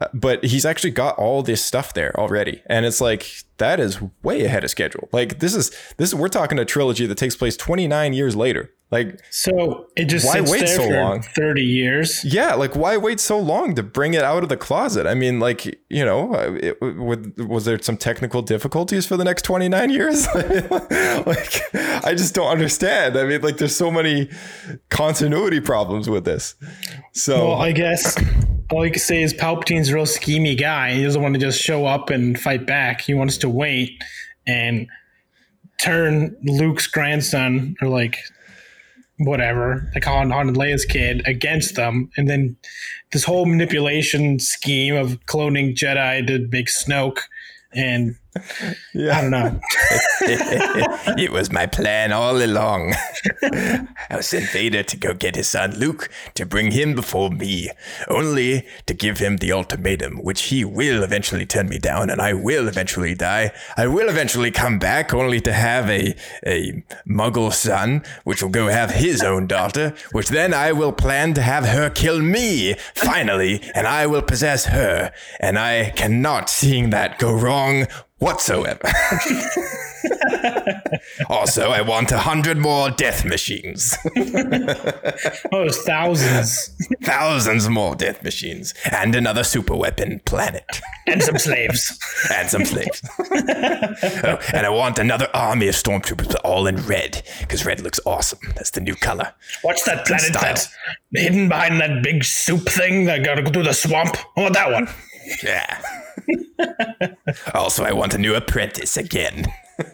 [SPEAKER 1] Uh, But he's actually got all this stuff there already, and it's like that is way ahead of schedule. Like this is this is we're talking a trilogy that takes place 29 years later. Like,
[SPEAKER 3] So it just
[SPEAKER 1] Why wait
[SPEAKER 3] there
[SPEAKER 1] so
[SPEAKER 3] for
[SPEAKER 1] long?
[SPEAKER 3] thirty years.
[SPEAKER 1] yeah, like why wait so long to bring it out of the closet? I mean, like, you know, uh, it, was there some technical difficulties for the next 29 years? like, I just don't understand. I mean, like, there's so many continuity problems with this. So,
[SPEAKER 3] Well, I guess all you can say is Palpatine's a real schemy guy. He doesn't want to just show up and fight back. He wants to wait and turn Luke's grandson or like whatever, like Han, Han and Leia's kid, against them, and then this whole manipulation scheme of cloning Jedi to make Snoke, and I
[SPEAKER 1] yeah.
[SPEAKER 3] don't know.
[SPEAKER 2] it was my plan all along. I sent Vader to go get his son Luke to bring him before me, only to give him the ultimatum, which he will eventually turn me down, and I will eventually die. I will eventually come back, only to have a a Muggle son, which will go have his own daughter, which then I will plan to have her kill me finally, and I will possess her, and I cannot seeing that go wrong whatsoever. also, I want a hundred more death machines.
[SPEAKER 3] Oh, there's thousands
[SPEAKER 2] Thousands more death machines. And another super weapon planet.
[SPEAKER 3] and some slaves.
[SPEAKER 2] And some slaves. oh, and I want another army of stormtroopers, but all in red. Because red looks awesome. That's the new color.
[SPEAKER 3] What's that planet that's hidden behind that big soup thing that gotta go through the swamp? I want that one.
[SPEAKER 2] Yeah. also, I want a new apprentice again.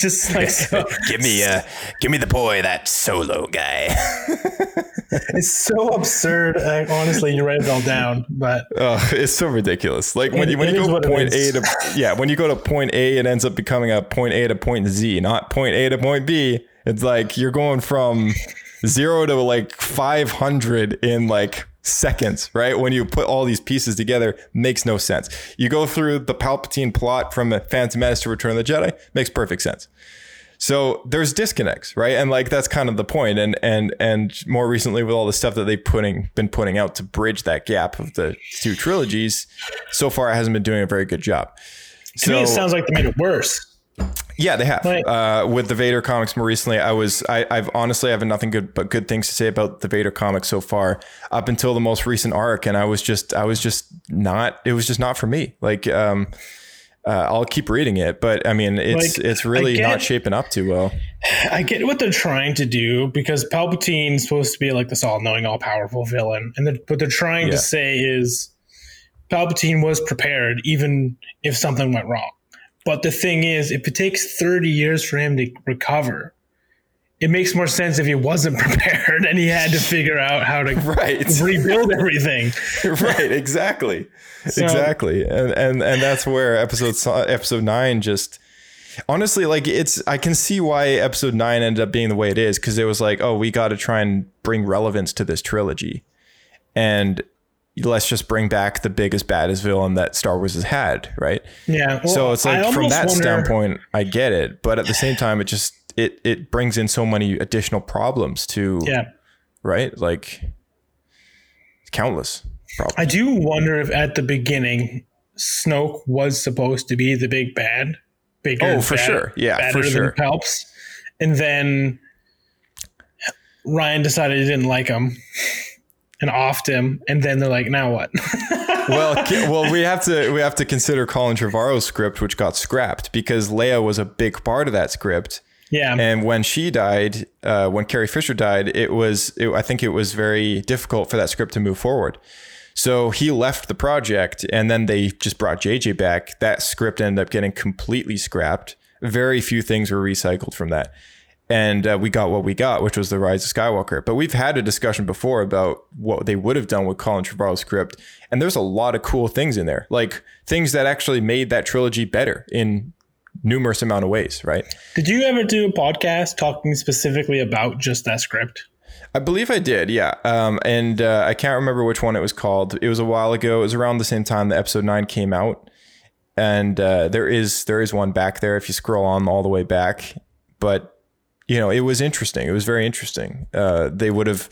[SPEAKER 3] Just like so,
[SPEAKER 2] Give me uh give me the boy, that solo guy.
[SPEAKER 3] it's so absurd. I, honestly, you write it all down, but
[SPEAKER 1] Oh, it's so ridiculous. Like when
[SPEAKER 3] It-
[SPEAKER 1] you when you go point A to yeah, when you go to point A, it ends up becoming a point A to point Z, not point A to point B. It's like you're going from zero to like 500 in like seconds, right? When you put all these pieces together, makes no sense. You go through the Palpatine plot from Phantom Menace to Return of the Jedi, makes perfect sense. So there's disconnects, right? And like that's kind of the point. And and and more recently with all the stuff that they've putting been putting out to bridge that gap of the two trilogies, so far it hasn't been doing a very good job.
[SPEAKER 3] to me, it sounds like they made it worse.
[SPEAKER 1] Yeah, they have.
[SPEAKER 3] Right.
[SPEAKER 1] Uh, with the Vader comics more recently, I was I, I've honestly I have nothing good but good things to say about the Vader comics so far up until the most recent arc, and I was just I was just not it was just not for me. Like um, uh, I'll keep reading it, but I mean it's
[SPEAKER 3] Like,
[SPEAKER 1] it's really
[SPEAKER 3] get-
[SPEAKER 1] not shaping up too well.
[SPEAKER 3] I get what they're trying to do because Palpatine's supposed to be like this all-knowing, all-powerful villain, and the, what they're trying
[SPEAKER 1] Yeah.
[SPEAKER 3] to say is Palpatine was prepared even if something went wrong. But the thing is, if it takes 30 years for him to recover, it makes more sense if he wasn't prepared and he had to figure out how to
[SPEAKER 1] Right.
[SPEAKER 3] rebuild everything.
[SPEAKER 1] right exactly exactly and and and that's where episode episode 9 just honestly like it's i can see why episode 9 ended up being the way it is because it was like oh we got to try and bring relevance to this trilogy and let's just bring back the biggest baddest villain that star wars has had right
[SPEAKER 3] Yeah. well,
[SPEAKER 1] so it's like from that
[SPEAKER 3] wonder-
[SPEAKER 1] standpoint i get it but at the same time it just it it brings in so many additional problems to
[SPEAKER 3] Yeah.
[SPEAKER 1] right like countless problems
[SPEAKER 3] I do wonder if at the beginning Snoke was supposed to be the big bad. Bigger,
[SPEAKER 1] Oh, for
[SPEAKER 3] bad-
[SPEAKER 1] sure. Yeah, for
[SPEAKER 3] than
[SPEAKER 1] sure.
[SPEAKER 3] Palps, and then Rian decided he didn't like him and offed him, and then they're like, "Now what?"
[SPEAKER 1] well, well, we have to we have to consider Colin Trevorrow's script, which got scrapped because Leia was a big part of that script.
[SPEAKER 3] yeah,
[SPEAKER 1] And when she died, uh, when Carrie Fisher died, it was it, I think it was very difficult for that script to move forward. So he left the project, and then they just brought JJ back. That script ended up getting completely scrapped. Very few things were recycled from that, and uh, we got what we got, which was the Rise of Skywalker. But we've had a discussion before about what they would have done with Colin Trevorrow's script, and there's a lot of cool things in there, like things that actually made that trilogy better in numerous amount of ways, right?
[SPEAKER 3] did you ever do a podcast talking specifically about just that script?
[SPEAKER 1] I believe I did, yeah. Um, and uh, I can't remember which one it was called. It was a while ago. It was around the same time that episode nine came out, and uh, there is there is one back there if you scroll on all the way back. But you know, it was interesting. It was very interesting. Uh, they would have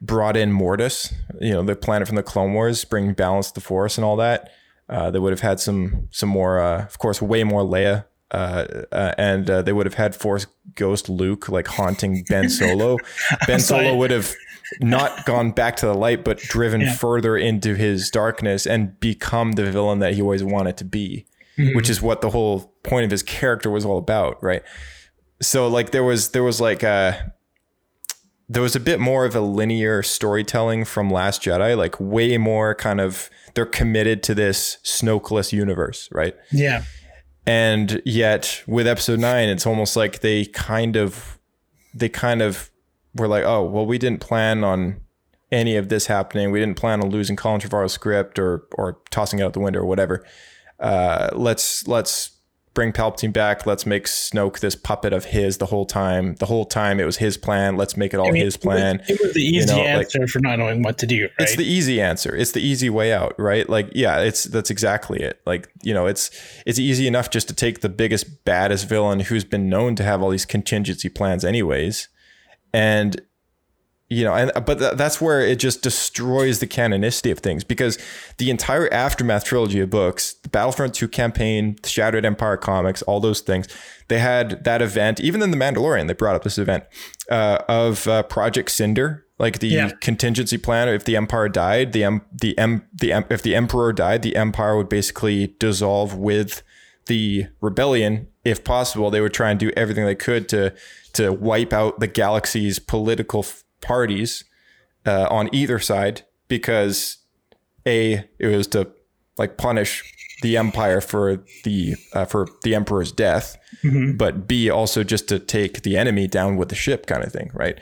[SPEAKER 1] brought in Mortis, you know, the planet from the Clone Wars, bring balance to the Force and all that. Uh, they would have had some some more, uh, of course, way more Leia uh, uh, and uh, they would have had Force Ghost Luke like haunting Ben Solo. ben. Solo would have not gone back to the light, but driven
[SPEAKER 3] Yeah.
[SPEAKER 1] further into his darkness and become the villain that he always wanted to be, which is what the whole point of his character was all about, right? So like there was there was like a there was a bit more of a linear storytelling from Last Jedi, like way more kind of they're committed to this Snokeless universe, right?
[SPEAKER 3] Yeah.
[SPEAKER 1] and yet with episode 9 it's almost like they kind of they kind of were like oh well we didn't plan on any of this happening we didn't plan on losing colin trevorrow's script or or tossing it out the window or whatever uh, let's let's bring palpatine back let's make snoke this puppet of his the whole time the whole time it was his plan let's make it all
[SPEAKER 3] I mean,
[SPEAKER 1] his plan
[SPEAKER 3] It was, it was the easy
[SPEAKER 1] You know, like-
[SPEAKER 3] answer for not knowing what to do, right?
[SPEAKER 1] it's the easy answer. It's the easy way out, right? Like, yeah, it's that's exactly it. Like, you know, it's it's easy enough just to take the biggest, baddest villain who's been known to have all these contingency plans, anyways, and you know, and but th- that's where it just destroys the canonicity of things because the entire aftermath trilogy of books, the Battlefront 2 campaign, the Shattered Empire comics, all those things, they had that event. Even in the Mandalorian, they brought up this event uh, of uh, Project Cinder, like the
[SPEAKER 3] Yeah.
[SPEAKER 1] contingency plan. If the Empire died, the em- the em- the em- if the Emperor died, the Empire would basically dissolve with the rebellion if possible. They would try and do everything they could to to wipe out the galaxy's political f- parties uh, on either side because a it was to like punish the empire for the uh, for the emperor's death but b also just to take the enemy down with the ship kind of thing right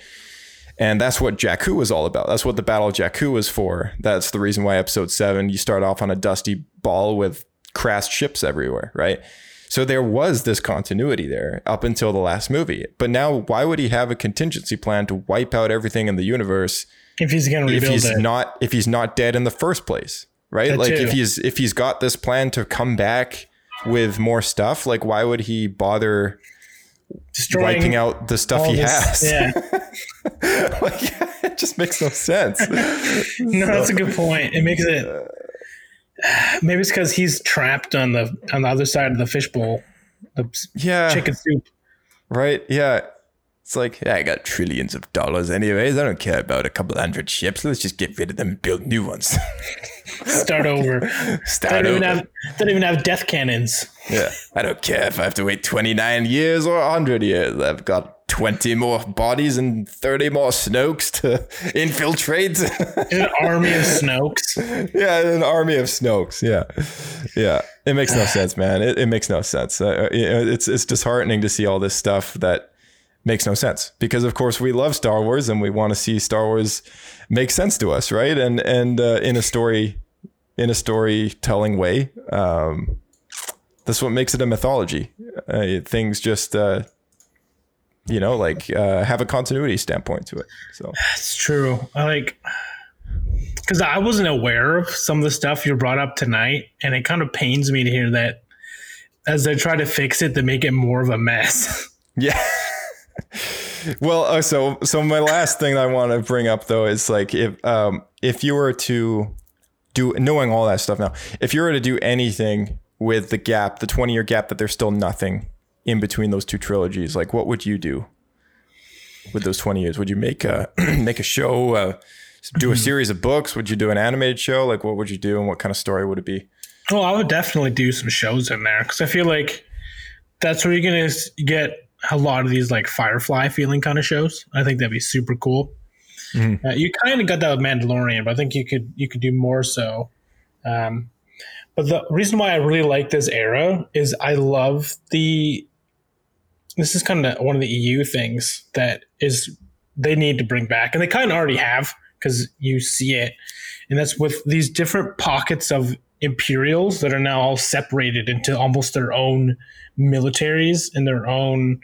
[SPEAKER 1] and that's what Jakku was all about. That's what the Battle of Jakku was for. That's the reason why episode seven, you start off on a dusty ball with crashed ships everywhere, right? So there was this continuity there up until the last movie. But now, why would he have a contingency plan to wipe out everything in the universe
[SPEAKER 3] if he's going to
[SPEAKER 1] if he's
[SPEAKER 3] it.
[SPEAKER 1] not if he's not dead in the first place, right?
[SPEAKER 3] That
[SPEAKER 1] like
[SPEAKER 3] too.
[SPEAKER 1] if he's if he's got this plan to come back with more stuff, like why would he bother
[SPEAKER 3] destroying
[SPEAKER 1] wiping out the stuff he
[SPEAKER 3] this-
[SPEAKER 1] has?
[SPEAKER 3] Yeah.
[SPEAKER 1] like, it just makes no sense.
[SPEAKER 3] No, that's a good point. It makes it. Maybe it's because he's trapped on the on the other side of the fishbowl, the
[SPEAKER 1] yeah,
[SPEAKER 3] chicken soup.
[SPEAKER 1] right. Yeah, it's like yeah, I got trillions of dollars anyways. I don't care about a couple hundred ships. Let's just get rid of them and build new ones.
[SPEAKER 3] Start over.
[SPEAKER 1] Start
[SPEAKER 3] don't even
[SPEAKER 1] over.
[SPEAKER 3] have don't even have death cannons.
[SPEAKER 1] Yeah, I don't care if I have to wait 29 years or 100 years. I've got 20 more bodies and 30 more Snokes to infiltrate.
[SPEAKER 3] An army of Snokes.
[SPEAKER 1] yeah, an army of Snokes. Yeah, yeah. It makes no sense, man. It, it makes no sense. Uh, it's it's disheartening to see all this stuff that makes no sense because, of course, we love Star Wars and we want to see Star Wars make sense to us, right? And and uh, in a story, in a storytelling way. Um, that's what makes it a mythology. Uh, things just, uh, you know, like uh, have a continuity standpoint to it. So
[SPEAKER 3] It's true. I like because I wasn't aware of some of the stuff you brought up tonight, and it kind of pains me to hear that as they try to fix it, they make it more of a mess.
[SPEAKER 1] Yeah. well, uh, so so my last thing I want to bring up though is like if um if you were to do knowing all that stuff now, if you were to do anything with the gap, the 20 year gap that there's still nothing in between those two trilogies, like what would you do with those 20 years? Would you make a make a show, uh, do a series of books? Would you do an animated show? Like what would you do and what kind of story would it be?
[SPEAKER 3] Well, I would definitely do some shows in there because I feel like that's where you're gonna get a lot of these like Firefly feeling kind of shows. I think that'd be super cool. Uh, you kind of got that with Mandalorian, but I think you could you could do more so. Um, but the reason why I really like this era is I love the. This is kind of one of the EU things that is they need to bring back, and they kind of already have because you see it, and that's with these different pockets of Imperials that are now all separated into almost their own militaries and their own.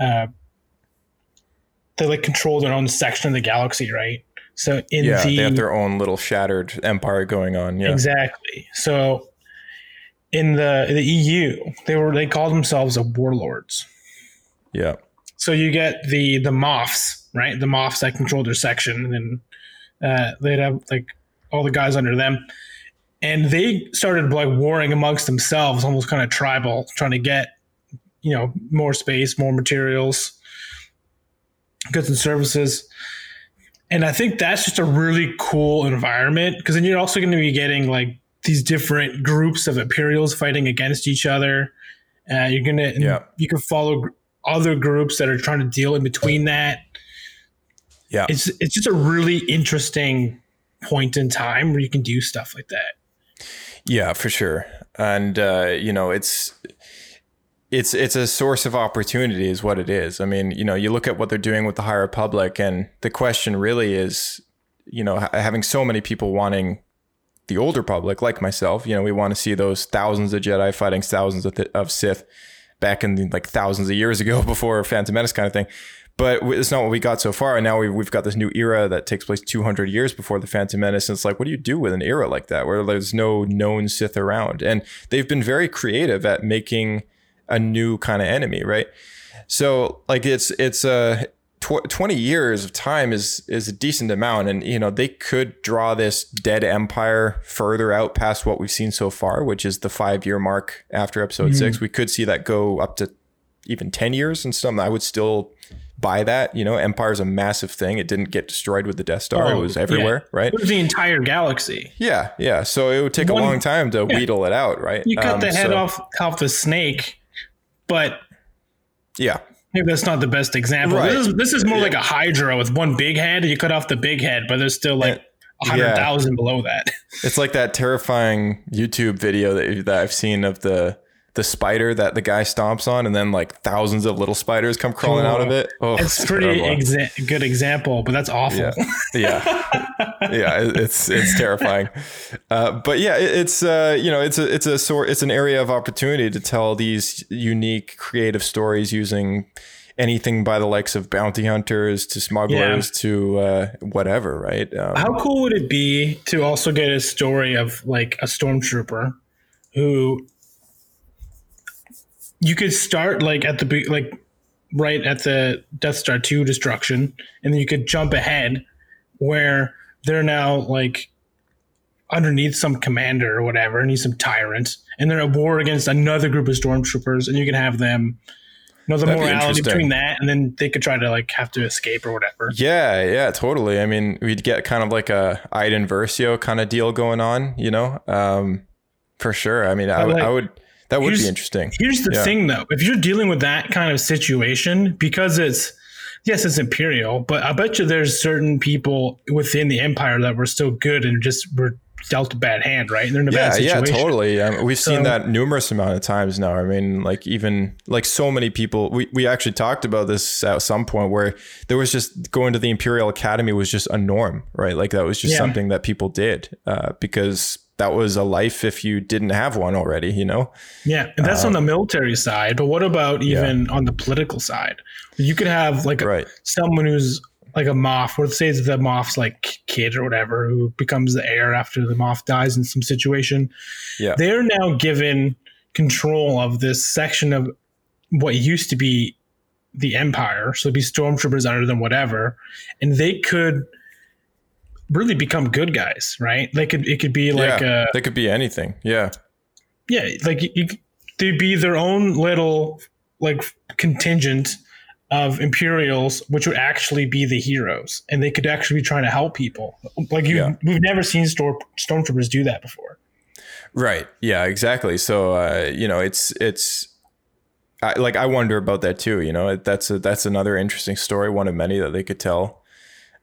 [SPEAKER 3] Uh, they like control their own section of the galaxy, right? So in
[SPEAKER 1] Yeah,
[SPEAKER 3] the
[SPEAKER 1] they have their own little shattered empire going on. Yeah.
[SPEAKER 3] Exactly. So in the the EU, they were they called themselves a warlords.
[SPEAKER 1] Yeah.
[SPEAKER 3] So you get the the Moffs, right? The Moffs that control their section, and uh, they'd have like all the guys under them, and they started like warring amongst themselves, almost kind of tribal, trying to get you know more space, more materials, goods and services. And I think that's just a really cool environment because then you're also going to be getting like these different groups of Imperials fighting against each other. Uh, you're gonna
[SPEAKER 1] Yeah.
[SPEAKER 3] you can follow other groups that are trying to deal in between that.
[SPEAKER 1] Yeah.
[SPEAKER 3] It's it's just a really interesting point in time where you can do stuff like that.
[SPEAKER 1] Yeah, for sure. And uh, you know, it's it's it's a source of opportunity is what it is. I mean, you know, you look at what they're doing with the higher public and the question really is, you know, ha- having so many people wanting the older public like myself, you know, we want to see those thousands of Jedi fighting thousands of, th- of Sith back in the, like thousands of years ago before Phantom Menace kind of thing. But it's not what we got so far. And now we've, we've got this new era that takes place 200 years before the Phantom Menace. And it's like, what do you do with an era like that where there's no known Sith around? And they've been very creative at making a new kind of enemy, right? So like it's it's a tw- 20 years of time is is a decent amount. And you know they could draw this dead empire further out past what we've seen so far which is the 5 year mark after episode 6 we could see that go up to even 10 years and some. I would still buy that. You know empire's a massive thing. It didn't get destroyed with the death star. It
[SPEAKER 3] Oh,
[SPEAKER 1] was everywhere
[SPEAKER 3] yeah.
[SPEAKER 1] right?
[SPEAKER 3] It was the entire galaxy.
[SPEAKER 1] yeah yeah. So it would take a long time to
[SPEAKER 3] yeah.
[SPEAKER 1] wheedle it out right?
[SPEAKER 3] You cut
[SPEAKER 1] Um,
[SPEAKER 3] the head
[SPEAKER 1] so-
[SPEAKER 3] off off the snake, but
[SPEAKER 1] yeah
[SPEAKER 3] maybe that's not the best example.
[SPEAKER 1] Right.
[SPEAKER 3] This is this is more like a Hydra with one big head. You cut off the big head, but there's still like eh, a
[SPEAKER 1] yeah.
[SPEAKER 3] hundred thousand below that.
[SPEAKER 1] It's like that terrifying YouTube video that, that I've seen of the the spider that the guy stomps on, and then like thousands of little spiders come crawling out of it. Oh,
[SPEAKER 3] it's pretty exa- good example, but that's awful.
[SPEAKER 1] Yeah, yeah, yeah. it- It's it's terrifying, uh, but yeah, it, it's uh, you know it's a it's a sort it's an area of opportunity to tell these unique creative stories using anything by the likes of bounty hunters to smugglers to uh, whatever, right? Um,
[SPEAKER 3] How cool would it be to also get a story of like a stormtrooper who you could start like at the like right at the Death Star 2 destruction and then you could jump ahead where they're now like underneath some commander or whatever and he's some tyrant and they're at war against another group of stormtroopers and you can have them you know the
[SPEAKER 1] That'd
[SPEAKER 3] morality
[SPEAKER 1] interesting.
[SPEAKER 3] between that and then they could try to like have to escape or whatever
[SPEAKER 1] Yeah, yeah, totally. I mean, we'd get kind of like a Iden Versio kind of deal going on, you know, um, for sure. I mean, I,
[SPEAKER 3] like,
[SPEAKER 1] I would, that would be interesting.
[SPEAKER 3] Here's the
[SPEAKER 1] Yeah.
[SPEAKER 3] thing, though. If you're dealing with that kind of situation, because it's yes, it's imperial, but I bet you there's certain people within the empire that were still good and just were dealt a bad hand, right? And they're in a
[SPEAKER 1] Yeah,
[SPEAKER 3] bad
[SPEAKER 1] yeah,
[SPEAKER 3] situation.
[SPEAKER 1] totally. Um, we've seen that numerous amount of times now. I mean, like even like so many people. We we actually talked about this at some point where there was just going to the Imperial Academy was just a norm, right? Like that was just
[SPEAKER 3] Yeah.
[SPEAKER 1] something that people did uh, because that was a life if you didn't have one already, you know.
[SPEAKER 3] Yeah, and that's on the um, military side. But what about even on the political side? You could have like a-
[SPEAKER 1] Right.
[SPEAKER 3] someone who's like a Moff, or say it's the Moff's like kid or whatever, who becomes the heir after the Moff dies in some situation.
[SPEAKER 1] Yeah.
[SPEAKER 3] They're now given control of this section of what used to be the Empire. So it'd be stormtroopers under them, whatever, and they could really become good guys, right? They could. It could be like
[SPEAKER 1] yeah,
[SPEAKER 3] a
[SPEAKER 1] they could be anything. Yeah.
[SPEAKER 3] yeah, like you, they'd be their own little like contingent of Imperials, which would actually be the heroes, and they could actually be trying to help people. Like you,
[SPEAKER 1] Yeah.
[SPEAKER 3] we've never seen storm, stormtroopers do that before.
[SPEAKER 1] Right. Yeah. Exactly. So uh, you know, it's it's I, like I wonder about that too. You know, that's a, that's another interesting story, one of many that they could tell.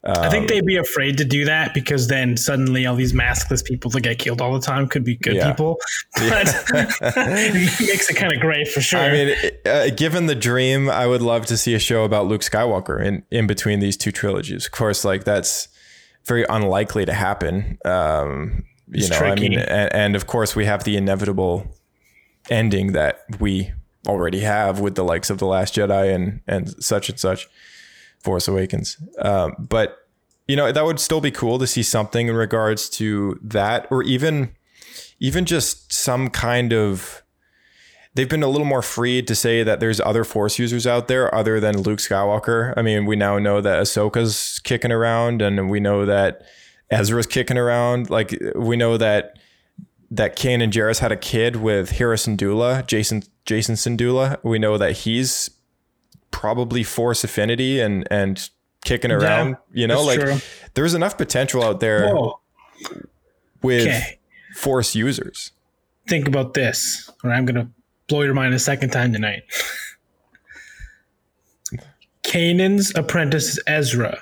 [SPEAKER 3] I
[SPEAKER 1] Um,
[SPEAKER 3] think they'd be afraid to do that because then suddenly all these maskless people that get killed all the time could be good
[SPEAKER 1] Yeah.
[SPEAKER 3] people. But it makes it kind of great for sure.
[SPEAKER 1] I mean, uh, given the dream, I would love to see a show about Luke Skywalker in in between these two trilogies. Of course, like that's very unlikely to happen. Um, you
[SPEAKER 3] It's
[SPEAKER 1] know, I mean, and, and of course, we have the inevitable ending that we already have with the likes of the Last Jedi and and such and such, Force Awakens. Um, but you know, that would still be cool to see something in regards to that, or even even just some kind of they've been a little more free to say that there's other force users out there other than Luke Skywalker. I mean, we now know that Ahsoka's kicking around and we know that Ezra's kicking around. Like we know that that Kanan Jarrus had a kid with Hera Syndulla, Jacen Jacen Syndulla. We know that he's probably Force Affinity and and kicking around. you know, like
[SPEAKER 3] true.
[SPEAKER 1] there's enough potential out there
[SPEAKER 3] Whoa.
[SPEAKER 1] with
[SPEAKER 3] Okay.
[SPEAKER 1] Force users.
[SPEAKER 3] Think about this, or I'm gonna blow your mind a second time tonight. Kanan's apprentice is Ezra.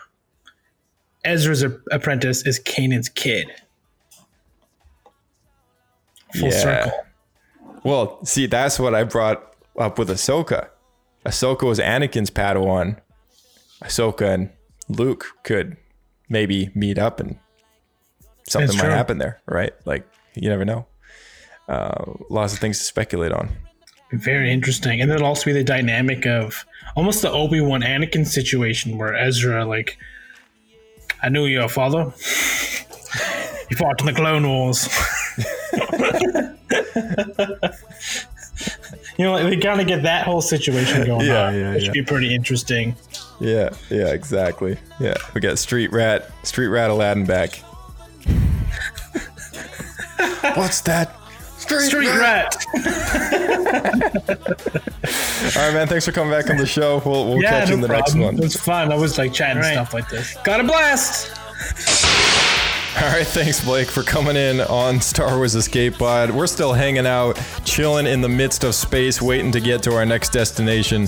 [SPEAKER 3] Ezra's apprentice is Kanan's kid. Full
[SPEAKER 1] Yeah.
[SPEAKER 3] circle.
[SPEAKER 1] Well, see, that's what I brought up with Ahsoka. Ahsoka was Anakin's Padawan. Ahsoka and Luke could maybe meet up and something
[SPEAKER 3] That's
[SPEAKER 1] might
[SPEAKER 3] true.
[SPEAKER 1] happen there, right? Like, you never know. Uh, lots of things to speculate on.
[SPEAKER 3] Very interesting. And then it'll also be the dynamic of almost the Obi Wan Anakin situation where Ezra, like, I knew your father. You fought in the Clone Wars. you know, we kind of get that whole situation going
[SPEAKER 1] Yeah,
[SPEAKER 3] on,
[SPEAKER 1] yeah,
[SPEAKER 3] which
[SPEAKER 1] yeah.
[SPEAKER 3] would be pretty interesting.
[SPEAKER 1] Yeah, yeah, exactly. Yeah, we got Street Rat, Street Rat Aladdin back. What's that?
[SPEAKER 3] Street Rat.
[SPEAKER 1] All right, man. Thanks for coming back on the show. We'll, we'll
[SPEAKER 3] yeah,
[SPEAKER 1] catch you in
[SPEAKER 3] no
[SPEAKER 1] the next
[SPEAKER 3] problem.
[SPEAKER 1] one.
[SPEAKER 3] It was fun. I was like chatting stuff like this. Got a blast.
[SPEAKER 1] All right, thanks, Blake, for coming in on Star Wars Escape Pod. We're still hanging out, chilling in the midst of space, waiting to get to our next destination.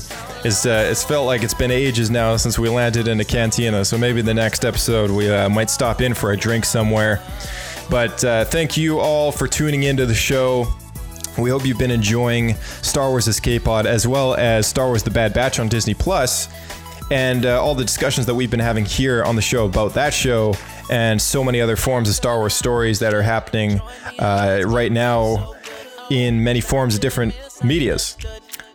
[SPEAKER 1] It's, uh, it's felt like it's been ages now since we landed in a cantina, so maybe the next episode we uh, might stop in for a drink somewhere. But uh, thank you all for tuning into the show. We hope you've been enjoying Star Wars Escape Pod as well as Star Wars The Bad Batch on Disney Plus and uh, all the discussions that we've been having here on the show about that show and so many other forms of Star Wars stories that are happening uh, right now in many forms of different medias.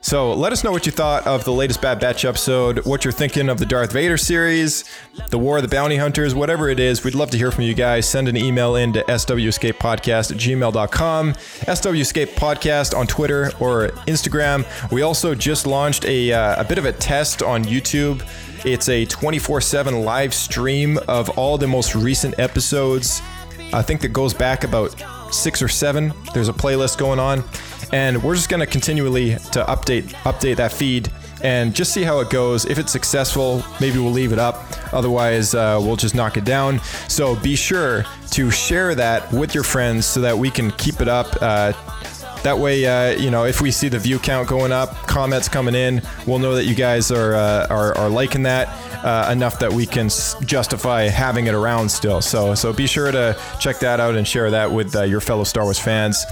[SPEAKER 1] So let us know what you thought of the latest Bad Batch episode, what you're thinking of the Darth Vader series, the War of the Bounty Hunters, whatever it is. We'd love to hear from you guys. Send an email in to swescapepodcast at gmail.com, swescapepodcast on Twitter or Instagram. We also just launched a, uh, a bit of a test on YouTube. It's a 24 7 live stream of all the most recent episodes. I think that goes back about six or seven. There's a playlist going on, and we're just gonna continually to update update that feed and just see how it goes. If it's successful, maybe we'll leave it up. Otherwise, uh, we'll just knock it down. So be sure to share that with your friends so that we can keep it up. Uh, that way, uh, you know, if we see the view count going up, comments coming in, we'll know that you guys are uh, are, are liking that uh, enough that we can justify having it around still. So, so be sure to check that out and share that with uh, your fellow Star Wars fans.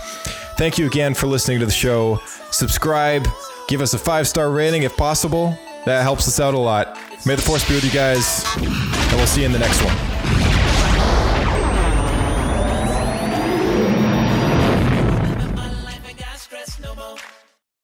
[SPEAKER 1] Thank you again for listening to the show. Subscribe, give us a five star rating if possible. That helps us out a lot. May the force be with you guys, and we'll see you in the next one.